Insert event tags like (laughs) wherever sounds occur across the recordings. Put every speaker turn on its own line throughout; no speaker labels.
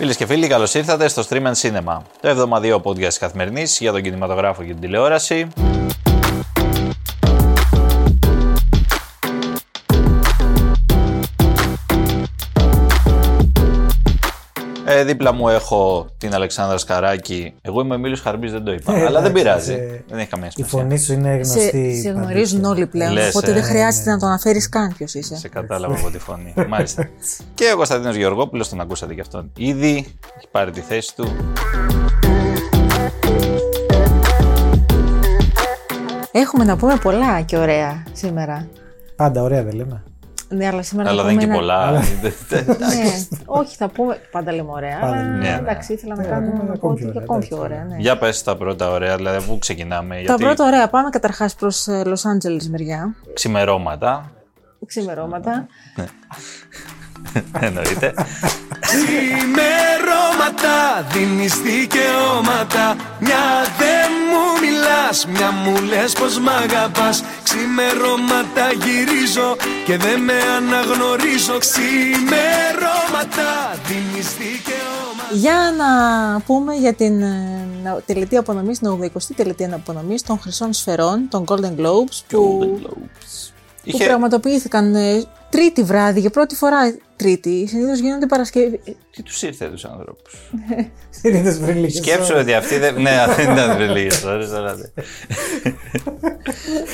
Φίλες και φίλοι, καλώς ήρθατε στο Stream and Cinema, το εβδομαδιαίο podcast καθημερινής για τον κινηματογράφο και την τηλεόραση. Δίπλα μου έχω την Αλεξάνδρα Σκαράκη. Εγώ είμαι ο Εμίλιο Χαρμπής, δεν το είπα.
Ε,
αλλά δεν
εντάξει,
πειράζει.
σε-
Δεν έχει καμία
Η
σημασία.
φωνή σου είναι
Σε,
γνωστή.
σε
παντού
γνωρίζουν
και-
όλοι πλέον,
Λες,
οπότε
ε,
δεν χρειάζεται
ναι.
να το αναφέρεις καν ποιος είσαι.
Σε κατάλαβα από τη φωνή. Μάλιστα. και ο Κωνσταντίνο Γεωργόπουλος, τον ακούσατε και αυτόν. Ήδη έχει πάρει τη θέση του.
Έχουμε να πούμε πολλά και ωραία σήμερα.
Πάντα ωραία δεν λέμε.
Ναι, αλλά σήμερα
Αλλά
θα
δεν είναι
πούμε
και
ένα- (laughs)
πολλά.
Ναι, όχι, θα πούμε. Πάντα λέμε ωραία.
Πάντα
αλλά
λέμε
ωραία.
εντάξει, ήθελα να
Ναι,
κάνουμε
ακόμα
να πω
ακόμη
ότι
πιο
και
ωραία,
ακόμη πιο
εντάξει.
ωραία. Ναι.
Για πες τα πρώτα ωραία, δηλαδή πού ξεκινάμε.
Τα
γιατί
πρώτα ωραία. Πάμε καταρχάς προς Λο Άντζελε μεριά.
ξημερώματα.
Ξημερώματα. (laughs)
Εννοείται.
Ξημερώματα δίνεις δικαιώματα Μια δεν μου μιλάς, μια μου λες πως μ' αγαπάς. Ξημερώματα γυρίζω και δεν με αναγνωρίζω. Ξημερώματα δίνεις δικαιώματα
Για να πούμε για την ε, να- τελετή απονομής, την 80η τελετή απονομής των Χρυσών Σφαιρών, των Golden Globes, που,
Golden Globes.
που
Είχε,
πραγματοποιήθηκαν ε, τρίτη βράδυ για πρώτη φορά Τρίτη. Συνήθως γίνονται Παρασκευή.
τι τους ήρθε τους ανθρώπους; (laughs)
Συνήθως πριν λίγες
Σκέψου
ώρες.
ότι αυτοί δεν. Ναι, δεν ήταν πριν λίγες ώρες, αλλά δεν.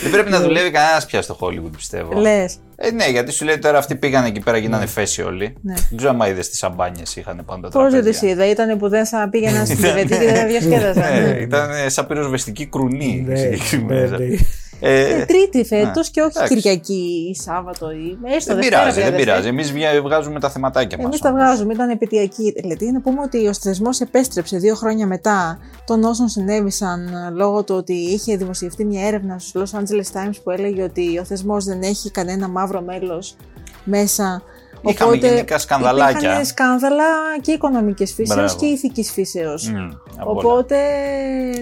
Δεν πρέπει να δουλεύει κανένας πια στο Hollywood, πιστεύω.
Λες.
Ε, ναι, γιατί σου λέει τώρα αυτοί πήγαν εκεί πέρα, γίνανε φέση όλοι.
Ναι.
Δεν ξέρω αν είδες τις σαμπάνιες είχαν πάνω τα
Πώς δεν
τραπέζια.
τις είδα, ήταν που δεν θα πήγαινα στην Κιβετή και δεν διασκέδαζα.
Ναι,
ναι.
ήταν ε, σαν πυροσβεστική κρουνή.
Ναι,
συγκεκριμένα.
Ναι, ναι.
Ε,
Ε, Τρίτη φέτος και όχι
εντάξει.
Κυριακή ή Σάββατο ή. Έστω
Δεν
Δευτέρα,
πειράζει, δεν
βέβαια,
πειράζει. Εμείς βγάζουμε τα θεματάκια μας.
Εμεί τα βγάζουμε, ήταν επαιτειακή τελετή. Να πούμε ότι ο θεσμό επέστρεψε δύο χρόνια μετά των όσων συνέβησαν ε, λόγω του ότι είχε δημοσιευτεί μια έρευνα στους Los Angeles Times που έλεγε ότι ο θεσμός δεν έχει κανένα μαύρο μέλος μέσα.
Είχαμε γενικά σκανδαλάκια.
Υπήρχαν σκάνδαλα και οικονομικής φύσεως
Μπράβο.
και ηθικής φύσεως.
Μμ, απ' όλα.
Οπότε,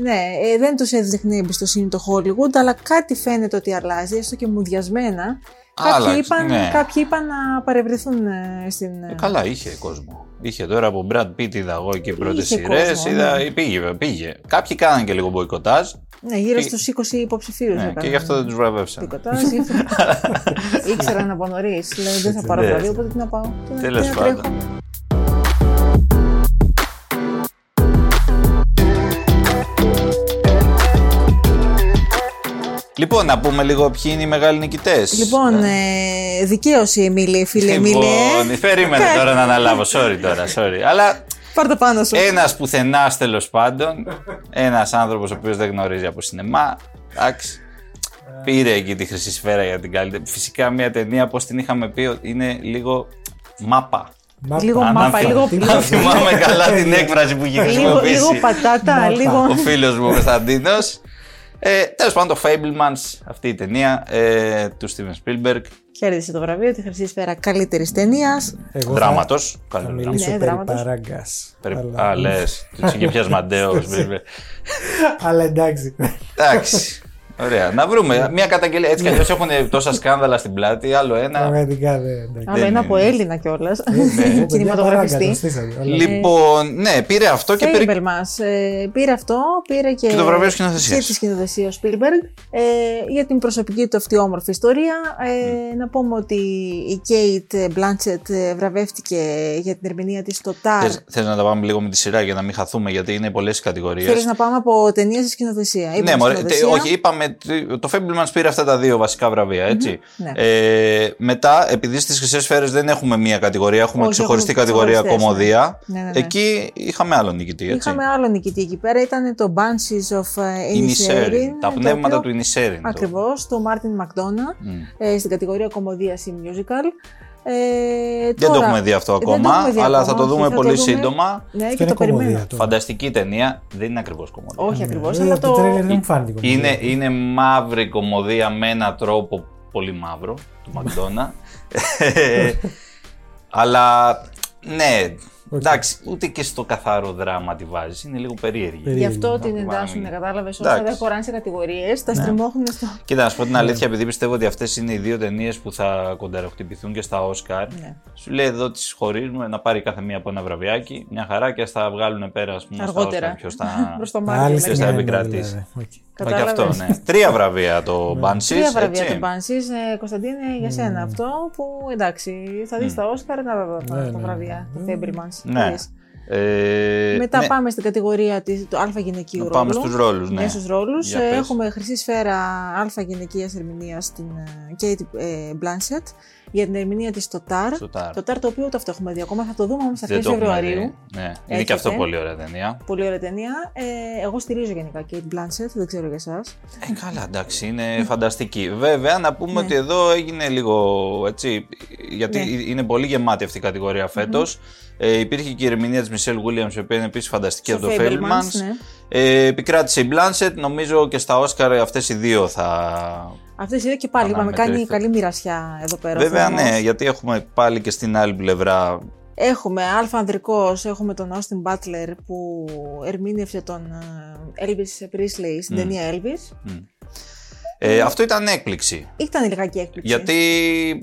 ναι, ε, δεν τους έδειχνε εμπιστοσύνη το Hollywood, αλλά κάτι φαίνεται ότι αλλάζει, έστω και μουδιασμένα. Κάποιοι
Άλλαξε,
είπαν,
ναι.
κάποιοι είπαν να παρευρεθούν ε, στην...
Ε, Καλά, είχε κόσμο. Είχε τώρα από Brad Pitt είδα εγώ και πρώτες
Είχε
σειρές.
κόσμο,
Είδα,
ναι.
πήγε, πήγε. Κάποιοι κάναν και λίγο μποϊκοτάζ
Ναι, γύρω
Και-
στους 20 υποψηφίους.
ναι,
έκαναν
και γι' αυτό δεν τους βραβεύσαν.
Πικοτάζ, ήρθαν- (laughs) Ήξεραν από νωρίς. Λέει δεν θα πάρω
Ναι.
βραβείο, οπότε τι να πάω. Τι να-
Τέλος
τι να
πάντων. Λοιπόν, να πούμε λίγο ποιοι είναι οι μεγάλοι νικητές.
Λοιπόν, ε, δικαίωση, Εμίλη, φίλε Εμίλη.
Λοιπόν, περίμενε
Κάτι.
τώρα να αναλάβω. Sorry τώρα, sorry. Αλλά
Πάρ' το πάνω σου.
ένας πουθενά τέλος πάντων, ένας άνθρωπος ο οποίος δεν γνωρίζει από σινεμά. Εντάξει. Πήρε εκεί τη χρυσή σφαίρα για την καλύτερη. Φυσικά μια ταινία, πώ την είχαμε πει, ότι είναι λίγο μάπα.
Μάπα.
Λίγο
Αν
μάπα,
θυ-
λίγο
Αν
λίγο-
θυμάμαι καλά την έκφραση που είχε
λίγο,
χρησιμοποιήσει
λίγο πατάτα,
Μάπα.
λίγο.
ο φίλος μου ο Κωνσταντίνος. Ε, Τέλος πάντων, το Fablemans, αυτή η ταινία ε, του Steven Spielberg.
Κέρδισε το βραβείο, τη χρυσή σφαίρα καλύτερης ταινίας.
Εγώ θα-
Δράματος.
Θα μιλήσω
Ναι,
περί
δράματος.
παράγκας.
Περι...
Αλλά-
Α, λες. Του είχε πιάσει μαντέο. (laughs)
Αλλά εντάξει.
Εντάξει. Ωραία. Να βρούμε μια καταγγελία. Έτσι κι αλλιώς έχουν τόσα σκάνδαλα στην πλάτη. Άλλο ένα.
Πραγματικά δεν. εντάξει.
Άλλο ένα από
είναι.
Έλληνα κιόλας.
Εγώ, παιδιά, παράγκα, (laughs)
Κινηματογραφιστή.
το στήσατε. Όλα.
Λοιπόν, ναι, πήρε αυτό και πήρε.
Φέιμπελ μας. Ε, πήρε αυτό, πήρε και,
Και το βραβείο σκηνοθεσίας.
Και της σκηνοθεσία ο Spielberg. Ε, για την προσωπική του αυτή όμορφη ιστορία. Ε, Να πούμε ότι η Kate Blanchett ε, βραβεύτηκε για την ερμηνεία της στο TAR.
Θες να τα πάμε λίγο με τη σειρά για να μην χαθούμε, γιατί είναι πολλές κατηγορίες.
Θέλεις να πάμε από ταινία σε σκηνοθεσία.
Ναι,
Είπαμε
μωρέ,
σκηνοθεσία.
τε- όχι, είπαμε. Το Fablemans πήρε αυτά τα δύο βασικά βραβεία, έτσι.
ναι.
Ε, μετά, επειδή στις χρυσές σφαίρες δεν έχουμε μία κατηγορία, έχουμε
Όχι,
ξεχωριστή
έχουμε
κατηγορία
ξεχωριστές,
κομμωδία.
ναι. Ναι, ναι, ναι.
Εκεί είχαμε άλλο νικητή, έτσι.
Είχαμε άλλο νικητή εκεί πέρα. Ήταν το Banshees of ε,
Inisherin,
Inisherin.
Τα
το
πνεύματα
οποίο-
του Inisherin. το-
Ακριβώς, το Martin McDonough ε, στην κατηγορία κομμωδίας ή musical. Ε,
Δεν το
τώρα-
έχουμε δει αυτό
δεν το
ακόμα,
έχουμε δει
αλλά
ακόμα,
θα το
όχι,
δούμε
θα
πολύ
δούμε.
σύντομα.
Ναι,
Αυτό
και
είναι
το περιμένω.
κομμωδία τώρα.
Φανταστική ταινία, δεν είναι ακριβώς κομμωδία.
Όχι ακριβώς,
Ε,
αλλά
το
το...
τρέλερ δεν μου φάνηκε κομμωδία.
Είναι, είναι μαύρη κομμωδία με έναν τρόπο πολύ μαύρο του Μακδόνα. (laughs) αλλά ναι, Εντάξει, ούτε και στο καθαρό δράμα τη βάζεις. Είναι λίγο περίεργη.
Περί-
Γι' αυτό την
Να
εντάσσουν,
πάμε.
κατάλαβες. Όσα
Εντάξει.
δεν χωράνε σε κατηγορίες, τα στριμώχνουν στο.
Κοίτα, να σου πω την αλήθεια, επειδή πιστεύω ότι αυτές είναι οι δύο ταινίες που θα κονταροχτυπηθούν και στα Όσκαρ.
Ναι.
Σου λέει εδώ τις χωρίζουμε να πάρει κάθε μία από ένα βραβιάκι. Μια χαρά και ας τα βγάλουν πέρα, ας πούμε,
Αργότερα.
στα Όσκαρ. Ποιος θα. (laughs)
Προς το
Άλλη
Μάρτιο.
Ποιος
στιγμή
θα
είναι,
επικρατήσει.
Δηλαδή. Οκ.
Μα και αυτό,
Κατάλαβες.
ναι. Τρία βραβεία το Banshees.
Τρία βραβεία
έτσι.
του Banshees. Κωνσταντίνε, για σένα αυτό που εντάξει, θα δεις τα Όσκαρ να τα δω
Ναι,
τα
ναι,
βραβεία
ναι.
του Fablemans.
Ναι.
Δεις.
Ε,
Μετά
ναι.
πάμε στην κατηγορία της, του Α γυναικείου
Να
ρόλου.
πάμε στους ρόλους, ναι.
στους ρόλους.
Για
Ε,
πες.
Έχουμε χρυσή σφαίρα Α γυναικεία ερμηνεία στην ε, Kate ε, Blanchett για την ερμηνεία της στο Τάρ.
Στο Tar.
Το Τάρ το οποίο ούτε αυτό έχουμε δει ακόμα, θα το δούμε όμως
Δεν
αρχές
το έχουμε
Φεβρουαρίου.
δει. Ναι. Είναι
Έχετε.
και αυτό πολύ ωραία ταινία.
Πολύ ωραία ταινία. Ε, εγώ στηρίζω γενικά Kate Blanchett, δεν ξέρω για εσάς.
Ε, καλά, εντάξει, είναι φανταστική. Βέβαια, να πούμε
Ναι.
ότι εδώ έγινε λίγο έτσι, γιατί
Ναι.
είναι πολύ γεμάτη αυτή η κατηγορία φέτος. Ε, υπήρχε και η ερμηνεία της Μισελ Williams, η οποία είναι επίσης φανταστική
Στο
από το
Fablemans,
Fablemans.
ναι.
Ε, επικράτησε η Blanchett, νομίζω και στα Όσκαρ αυτές οι δύο θα...
Αυτές οι δύο και πάλι είπαμε, κάνει
Αναμετρήθηκαν.
καλή μοιρασιά εδώ πέρα. ο
Βέβαια,
θεσμός.
ναι, γιατί έχουμε πάλι και στην άλλη πλευρά
Έχουμε αλφα ανδρικός, έχουμε τον Austin Butler που ερμήνευσε τον ε, Elvis Presley στην ταινία Elvis.
Ε, αυτό ήταν έκπληξη.
Ήταν λιγάκι έκπληξη.
Γιατί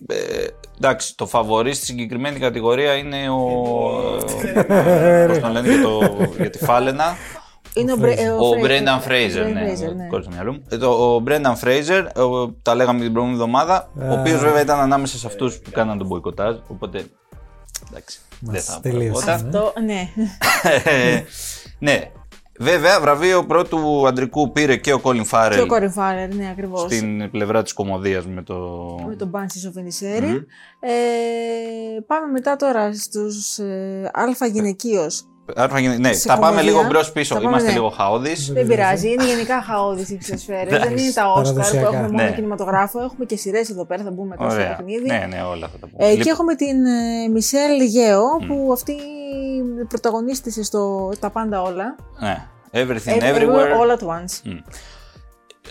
ε, εντάξει, το φαβορή στη συγκεκριμένη κατηγορία είναι ο. ε, Πώς τον λένε για, το, για τη Φάλαινα.
Είναι ο, Μπρε- ε,
Ο
Φρέ-
Μπρένταν
ο
Φρέιζερ,
Brendan
ναι.
Fraser, ναι.
κόλλησε το μυαλό μου. Ε, το- Ο Μπρένταν Φρέιζερ, τα λέγαμε την προηγούμενη εβδομάδα, ο οποίος βέβαια ήταν ανάμεσα σε αυτούς που κάναν τον μποϊκοτάζ. Οπότε. Εντάξει. Δεν
Μας
θα
τελείωσε.
προηγόταν.
Αυτό, ναι. (laughs)
Ε, ναι. Βέβαια, βραβείο πρώτου αντρικού πήρε και ο Κόλιν
και
Φάρελ
ο Κόριν Φάρερ, ναι, ακριβώς.
στην πλευρά της κομμωδίας με το...
Με τον Banshees of Inisherin. Ε, πάμε μετά τώρα στους ε, αλφα γυναικείος.
Άρφα γυναι- Ναι,
Σε
θα πάμε
κομμωδία.
λίγο μπρος πίσω.
Θα πάμε,
Είμαστε
ναι.
λίγο χαόδεις.
Δεν πειράζει, είναι γενικά χαόδης οι ψεσφαίρες. δεν είναι τα Oscar που
παραδοσιακά.
έχουμε μόνο
Ναι.
κινηματογράφο. Έχουμε και σειρές εδώ πέρα, θα μπούμε μετά στο
Ωραία.
παιχνίδι.
Ναι, ναι, όλα αυτά τα πούμε.
Ε,
Λοιπόν,
και έχουμε την ε, Μισελ Γέο που αυτή πρωταγωνίστησε στο Τα πάντα όλα.
ναι. Everything,
Everywhere,
everywhere.
All at once.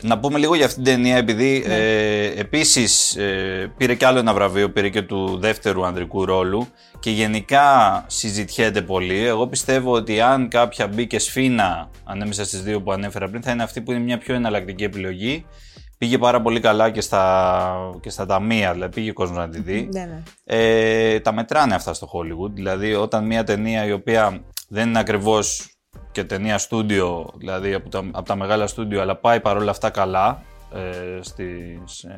Να πούμε λίγο για αυτήν την ταινία, επειδή ε, επίσης ε, πήρε και άλλο ένα βραβείο, πήρε και του δεύτερου ανδρικού ρόλου και γενικά συζητιέται πολύ. Εγώ πιστεύω ότι αν κάποια μπήκε σφίνα ανάμεσα στις δύο που ανέφερα πριν, θα είναι αυτή που είναι μια πιο εναλλακτική επιλογή. Πήγε πάρα πολύ καλά και στα, και στα ταμεία, δηλαδή πήγε ο κόσμος να τη δει.
Ναι, ναι.
Ε, τα μετράνε αυτά στο Hollywood. Δηλαδή, όταν μια ταινία η οποία δεν είναι ακριβώς και ταινία στούντιο, δηλαδή από τα, από τα μεγάλα στούντιο, αλλά πάει παρόλα αυτά καλά ε, στις, ε,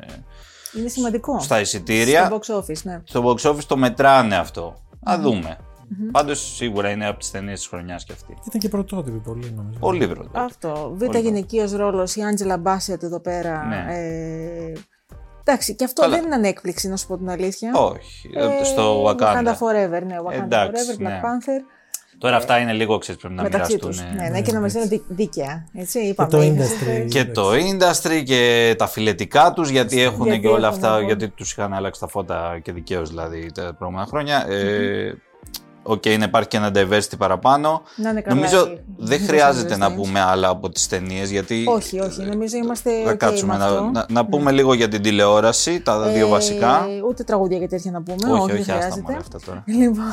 Είναι σημαντικό.
στα εισιτήρια,
Στο box office, ναι.
στο box office το μετράνε αυτό. Να δούμε. Πάντως σίγουρα είναι από τις ταινίες της χρονιάς και αυτή.
Ήταν και πρωτότυπη πολύ νομίζω.
Πολύ πρώτο.
Αυτό. Β'
Πολύ
γυναικείο ρόλος, η Άντζελα Μπάσετ εδώ πέρα.
Ναι.
Ε, εντάξει, και αυτό
Καλά.
δεν ήταν έκπληξη, να σου πω την αλήθεια.
Όχι,
Ε,
στο Wakanda.
Forever, ναι. Wakanda
Εντάξει,
Forever, Black
ναι.
Panther.
Τώρα αυτά είναι λίγο, ξέρεις, πρέπει να
μεταξύ
μοιραστούν.
τους. Ναι, ναι, και να μας είναι δίκαια. Έτσι,
Και
είπαμε.
το
είναι
industry.
Και το industry και τα φυλετικά τους γιατί έχουν
Γιατί
και όλα
έχουν,
αυτά,
λοιπόν.
γιατί τους είχαν αλλάξει τα φώτα και δικαίως δηλαδή τα προηγούμενα χρόνια. Ε, Οκ, να υπάρχει και ένα diversity παραπάνω.
Να είναι καλά
Νομίζω
οι-
δεν
οι
χρειάζεται να
Stranger
πούμε άλλα από τις ταινίες γιατί...
Όχι, όχι. Νομίζω είμαστε.
Θα
ok
κάτσουμε
με
να,
αυτό.
να, να πούμε λίγο για την τηλεόραση, τα δύο
Ε,
βασικά.
Ούτε τραγούδια και τέτοια να πούμε.
όχι,
όχι,
όχι,
δεν
άστα
χρειάζεται.
μωρέ αυτά τώρα. (laughs)
Λοιπόν,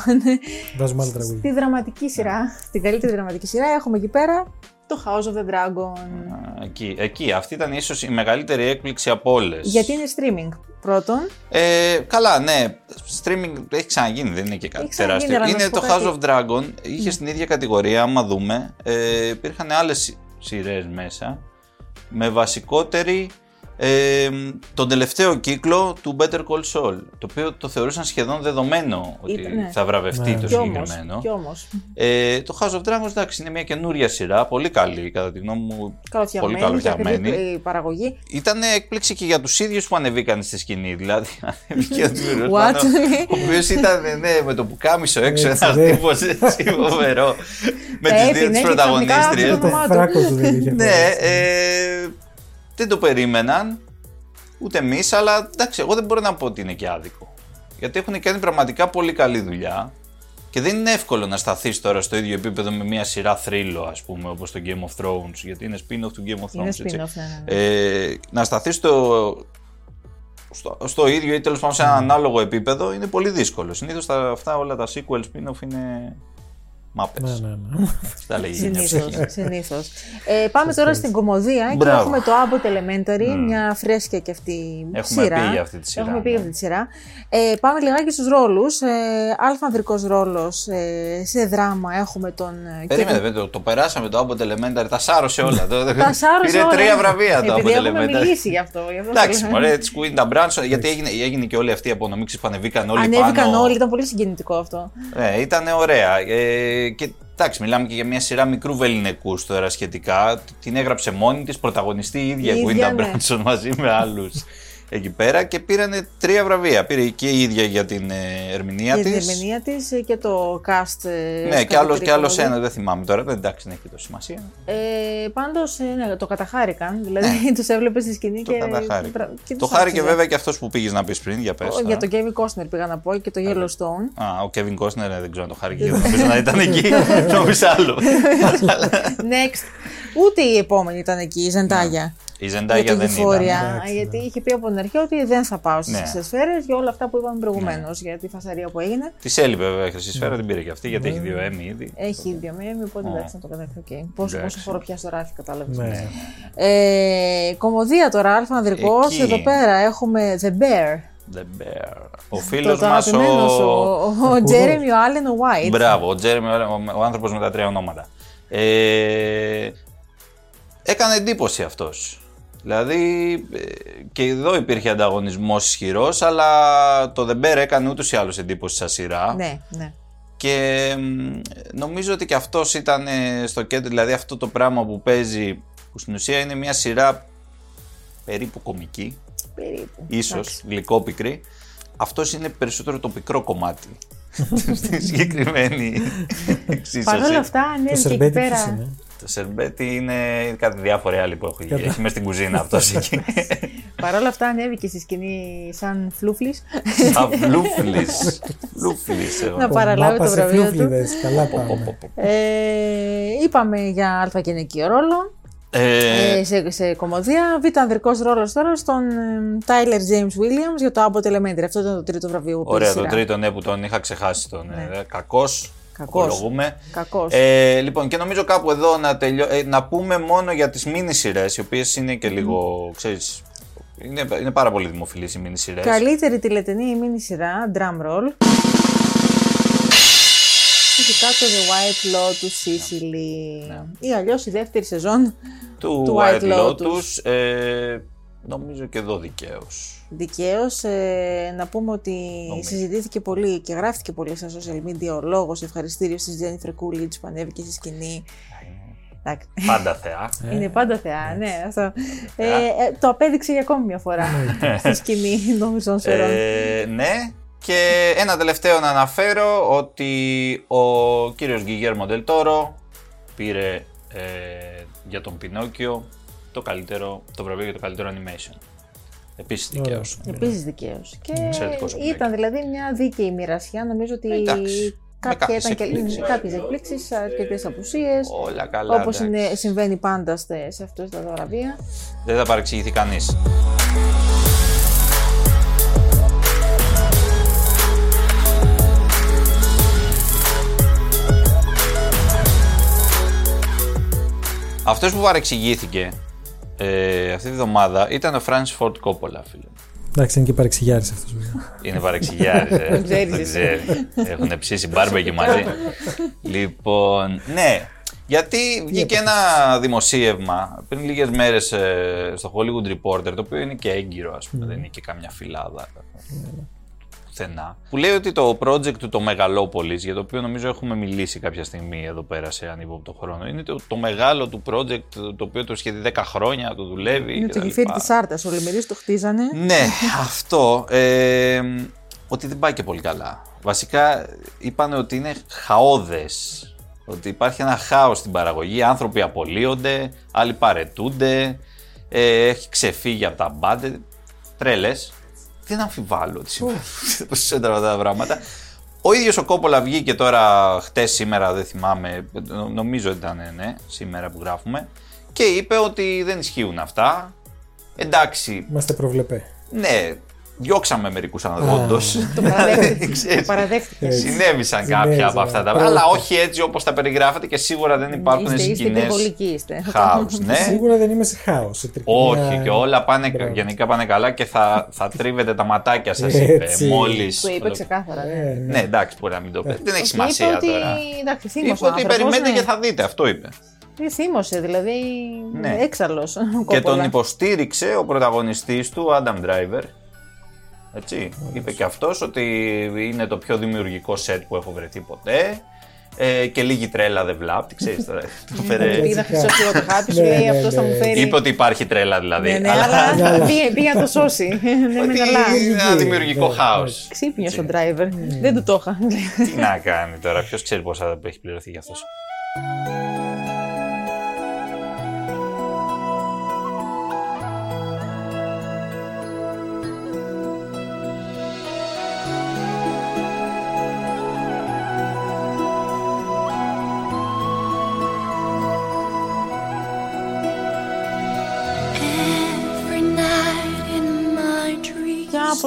Βάζουμε άλλο τραγούδι.
στη δραματική σειρά, στην καλύτερη δραματική σειρά, έχουμε εκεί πέρα το House of the Dragon.
Α, Εκεί, εκεί, αυτή ήταν ίσως η μεγαλύτερη έκπληξη από όλες.
Γιατί είναι streaming πρώτον.
Ε, καλά, ναι. Streaming έχει ξαναγίνει, δεν είναι και κάτι
Έχει ξαναγίνει,
τεράστιο.
αλλά να
Είναι
σου πω
το
κάτι. Ναι.
House of Dragon. Είχες στην ίδια κατηγορία, άμα δούμε. Ε, υπήρχαν άλλες σειρές μέσα. Με βασικότερη ε, τον τελευταίο κύκλο του Better Call Saul. Το οποίο το θεωρούσαν σχεδόν δεδομένο ότι
Ήταν, ναι.
θα βραβευτεί
Ναι.
το
Κι όμως,
συγκεκριμένο.
κι όμως.
Ε, το House of Dragons εντάξει, είναι μια καινούρια σειρά, πολύ καλή κατά τη γνώμη μου. Πολύ
Καλοφτιαγμένη,
καλοφτιαγμένη.
και ακριβή η παραγωγή.
Ήταν έκπληξη και για τους ίδιους που ανεβήκαν στη σκηνή. Δηλαδή, ανέβηκε ο Δημιουργός
What?
πάνω, ο οποίος (laughs) ήταν ναι, με το πουκάμισο έξω,
Έτσι,
ένα
ναι.
τύπος έτσι φοβερό. με
Τα
τι δύο
έπινε
τις
και
πρωταγωνίστριες.
ξαφνικά
Το
Ονομά του.
φράκο του δεν είχε.
ναι, ε, δεν το περίμεναν. Ούτε εμείς, αλλά εντάξει, εγώ δεν μπορώ να πω ότι είναι και άδικο. Γιατί έχουν κάνει πραγματικά πολύ καλή δουλειά. Και δεν είναι εύκολο να σταθείς τώρα στο ίδιο επίπεδο με μια σειρά θρύλο, ας πούμε, όπως το Game of Thrones. Γιατί είναι spin-off του Game of Thrones.
Είναι
έτσι.
spin-off, ναι, ναι, ναι.
Ε, να σταθείς στο, στο, στο ίδιο ή τέλος πάντων σε ένα ανάλογο επίπεδο είναι πολύ δύσκολο. Συνήθως αυτά όλα τα sequel spin-off είναι Μάπες.
Ναι, ναι, ναι.
Τα λέγει η
Συνήθως.
ψυχή.
Συνήθως. Ε, πάμε τώρα στην κομμωδία και
Μπράβο.
έχουμε το Abbott Elementary, μια φρέσκια και αυτή
Έχουμε
σειρά.
πει για αυτή τη σειρά,
Έχουμε πει
ναι.
για αυτή τη σειρά. Ε, πάμε λιγάκι στους ρόλους. Ε, αλφανδρικός ρόλος ε, σε δράμα έχουμε τον... ε,
Περίμενε,
Kevin-
βέβαια, το, το περάσαμε το Abbott Elementary, τα σάρωσε όλα. Το-
Τα σάρωσε
Πήρε
όλα.
τρία βραβεία το
Επειδή
Abbott
έχουμε
Elementary.
μιλήσει γι' αυτό. γι' αυτό
Εντάξει,
το λέω.
μωρέ, της Queen, τα Branson, γιατί έγινε, έγινε και όλη αυτή η απονομή, ξέρεις, που ανεβήκαν όλοι
Ανέβηκαν
πάνω.
όλοι, ήταν πολύ συγκινητικό αυτό.
Ναι, ήταν ωραία. Ε, και εντάξει, μιλάμε και για μια σειρά μικρού βεληνικού τώρα σχετικά. Την έγραψε μόνη της, πρωταγωνιστή η ίδια
Η
η
ίδια,
Γουίντα
ναι.
Μπράνσον μαζί με άλλους (laughs) εκεί πέρα και πήρανε τρία βραβεία. Πήρε και η ίδια για την ε, ερμηνεία
Για
της.
την ερμηνεία της και το cast. ε,
Ναι, και άλλο και άλλος
κατηγορία.
ένα, δεν θυμάμαι τώρα. Δεν εντάξει, δεν έχει τόσο σημασία.
Ε, Πάντως ναι, το καταχάρηκαν. Δηλαδή (laughs) τους έβλεπες στη σκηνή
Ναι. Το
και.
καταχάρηκα.
και
Το
τους
χάρηκε
άξιζε.
βέβαια και αυτός που πήγες να πεις πριν για πες.
Ο-
τώρα.
Για τον Kevin Costner πήγα να πω και το Yellowstone.
Α, ο Kevin Costner ε, δεν ξέρω αν το χάρηκε γιατί νομίζω να ήταν εκεί. (laughs) Νομίζω άλλο. (laughs)
Next. Ούτε η επόμενη ήταν εκεί, η Ζεντάγια.
Η
Για
Ζεντάγια
το
δεν
Euphoria.
ήταν.
Εντάξει,
Γιατί
ναι.
είχε πει από την αρχή ότι δεν θα πάω στις
Ναι.
ναι. σφαίρες για όλα αυτά που είπαμε προηγουμένως. Για τη φασαρία που έγινε.
Τη έλειπε βέβαια η Χρυσή Σφαίρα, την πήρε και αυτή γιατί έχει δύο Emmy ήδη.
Έχει ίδιο μήνυμα, οπότε
Ω.
εντάξει να το καταφέρει. Okay. Πόσο,
Εντάξει.
πόσο φορό πια στο ράφι, κατάλαβες.
Ναι.
Ε, κομμωδία τώρα, αλφα ανδρικός.
Εκεί.
Εδώ πέρα έχουμε The Bear.
The Bear. Ο
Το,
φίλος
το
μας
αγαπημένος σου,
ο.
ο, ο Τζέρεμι, ο Άλεν, ο White.
Μπράβο, ο Τζέρεμι, ο, ο άνθρωπος με τα τρία ονόματα. Ε, έκανε εντύπωση αυτός. Δηλαδή ε, και εδώ υπήρχε ανταγωνισμός ισχυρός, αλλά το The Bear έκανε ούτως ή άλλως εντύπωση σαν σειρά.
Ναι, ναι.
Και μ, νομίζω ότι και αυτός ήταν ε, στο κέντρο, δηλαδή αυτό το πράγμα που παίζει, που στην ουσία είναι μια σειρά περίπου κομική,
Περίπου.
ίσως
Εντάξει.
γλυκόπικρη. Αυτός είναι περισσότερο το πικρό κομμάτι (laughs) στη συγκεκριμένη (laughs) εξίσωση.
Παρ' όλα αυτά,
Το
ανέβηκε εκεί
σερμπέτι ποιος
πέρα.
είναι.
Το σερμπέτι είναι κάτι διάφοροι άλλοι που έχω
Κατά.
Έχει μέσα στην κουζίνα αυτός (laughs) εκεί.
Παρ' όλα αυτά, ανέβηκε στη σκηνή σαν φλούφλης.
Σαν φλούφλης. Φλούφλης εγώ.
Να παραλάβει
Μάπα
το
σε
βραβείο του.
φλούφλιδες, Καλά
Πω, πω,
πάμε.
πω, πω.
Ε, είπαμε για αλφα γυναικείο ρόλος.
Ε,
Ε, σε, σε κομμωδία. Β' ανδρικός ρόλος τώρα στον Τάιλερ James Williams για το Abbott Elementary. Αυτό ήταν το τρίτο βραβείο που πήρε
Ωραία,
η
το
σειρά.
τρίτο ναι που τον είχα ξεχάσει τον.
Ναι.
Ναι. Κακός,
Κακός.
απολογούμε.
Κακός.
Ε, λοιπόν, και νομίζω κάπου εδώ να, τελειώ... ε, να πούμε μόνο για τις μίνι σειρές, οι οποίες είναι και λίγο, ξέρεις, είναι, είναι πάρα πολύ δημοφιλείς οι μίνι σειρές.
Καλύτερη τηλετενή η μίνι σειρά, drum roll. Φυσικά το The White Lotus Sicily.
Ναι.
Ή αλλιώς η δεύτερη σεζόν
Του,
του
White,
White
Lotus,
Lotus.
ε, νομίζω και εδώ δικαίως.
δικαίως. Ε, να πούμε ότι
Νομίζω.
συζητήθηκε πολύ και γράφτηκε πολύ στα social media ο λόγος ευχαριστήριος της Jennifer Coolidge που ανέβηκε στη σκηνή. Εντάξει.
Πάντα θεά. (laughs)
Είναι πάντα θεά, ναι. Αυτό. Ε,
Θεά.
ε, το απέδειξε για ακόμη μια φορά στη σκηνή των Μισών Σφαιρών.
Ε, ναι. Και ένα τελευταίο να αναφέρω ότι ο κύριος Γκυγέρμο Ντελτόρο πήρε ε, για τον Πινόκιο το, καλύτερο, το βραβείο για το καλύτερο animation. Επίσης δικαίως.
Επίσης δικαίω. Και
Εξαιρετικός ο Μπλέκ.
ήταν δηλαδή μια δίκαιη μοιρασιά. Νομίζω ότι
Εντάξει. Με
κάποια
κάποιες
ήταν και
εκπλήξεις.
κάποιες εκπλήξεις, αρκετές απουσίες.
Όλα καλά.
Όπως
εντάξει.
συμβαίνει πάντα στε- σε αυτές τα βραβεία.
Δεν θα παρεξηγηθεί κανείς. Αυτός που παρεξηγήθηκε ε, αυτή τη βδομάδα ήταν ο Francis Ford Coppola, φίλε. μου.
Εντάξει, είναι και παρεξηγιάρης αυτός. βέβαια.
Είναι παρεξηγιάρης, ε. (laughs)
Δεν ξέρεις
Δεν
εσύ.
ξέρεις. Έχουν ψήσει μπάρμπεκι μαζί. λοιπόν, ναι. Γιατί βγήκε ένα δημοσίευμα πριν λίγες μέρες ε, στο Hollywood Reporter, το οποίο είναι και έγκυρο, ας πούμε, δεν είναι και καμιά φυλάδα. Πουθενά. Που λέει ότι το project του το Μεγαλόπολης, για το οποίο νομίζω έχουμε μιλήσει κάποια στιγμή εδώ πέρα σε ανύποπτο χρόνο, είναι το, το μεγάλο του project, το οποίο το σχεδί 10 χρόνια, το δουλεύει.
Είναι το
κτλ.
γεφύρι της Άρτας. Ο Λεμερής το χτίζανε.
Ναι, αυτό. Ε, ότι δεν πάει και πολύ καλά. Βασικά είπαν ότι είναι χαόδες. Ότι υπάρχει ένα χάος στην παραγωγή. Άνθρωποι απολύονται, άλλοι παρετούνται. Ε, έχει ξεφύγει από τα μπάντε. Τρέλες. Δεν αμφιβάλλω ότι συμβαίνουν (laughs) αυτά τα πράγματα. Ο ίδιος ο Κόπολα βγήκε τώρα χτες σήμερα, δεν θυμάμαι, νο- νομίζω ήταν ναι, σήμερα που γράφουμε και είπε ότι δεν ισχύουν αυτά. Εντάξει,
Είμαστε προβλεπέ.
ναι, διώξαμε μερικούς όντω.
Το παραδέχτηκε. Το παραδέχτηκε.
Συνέβησαν κάποια
Συνέβησαν,
από αυτά τα
ναι.
Αλλά όχι έτσι όπως τα περιγράφετε και σίγουρα δεν υπάρχουν
Είστε, είστε
σκηνέ.
υπερβολικοί είστε.
Χάου, ναι.
Σίγουρα δεν είμαι σε χάος.
Όχι, και όλα πάνε,
Μπράβο.
γενικά πάνε καλά και θα, θα τρίβετε τα ματάκια σας, είπε.
Έτσι.
Μόλις.
Το είπε ξεκάθαρα. ναι.
Ε,
Ναι, εντάξει, μπορεί να μην το πει. Δεν έχει
Όχι,
σημασία
είπε ότι,
τώρα.
Εντάξει,
Είπε
θύμωσε ο
ότι
άνθρωπος,
περιμένετε
ναι.
και θα δείτε, αυτό είπε.
Ε, Θύμωσε, δηλαδή
Ναι.
έξαλλος ο
Και τον
Κόπολα.
υποστήριξε ο πρωταγωνιστής του, Adam Driver. Έτσι. Είπε και αυτός ότι είναι το πιο δημιουργικό σετ που έχω βρεθεί ποτέ. Ε, και λίγη τρέλα δεν βλάπτει, ξέρεις τώρα. (laughs) το φέρε-
Είδα χρυσό το χάπι, σου
Ναι,
λέει
ναι,
αυτός θα
ναι.
μου φέρει.
Είπε ότι υπάρχει τρέλα δηλαδή.
Ναι, ναι,
αλλά
αλλά πήγε, πήγε να το σώσει. Δεν
ότι
με καλά.
είναι ένα δημιουργικό
Ναι,
χάος.
Ξύπνιος ο driver. Δεν του το είχα.
Τι να κάνει τώρα, ποιος ξέρει πόσα έχει πληρωθεί για αυτός.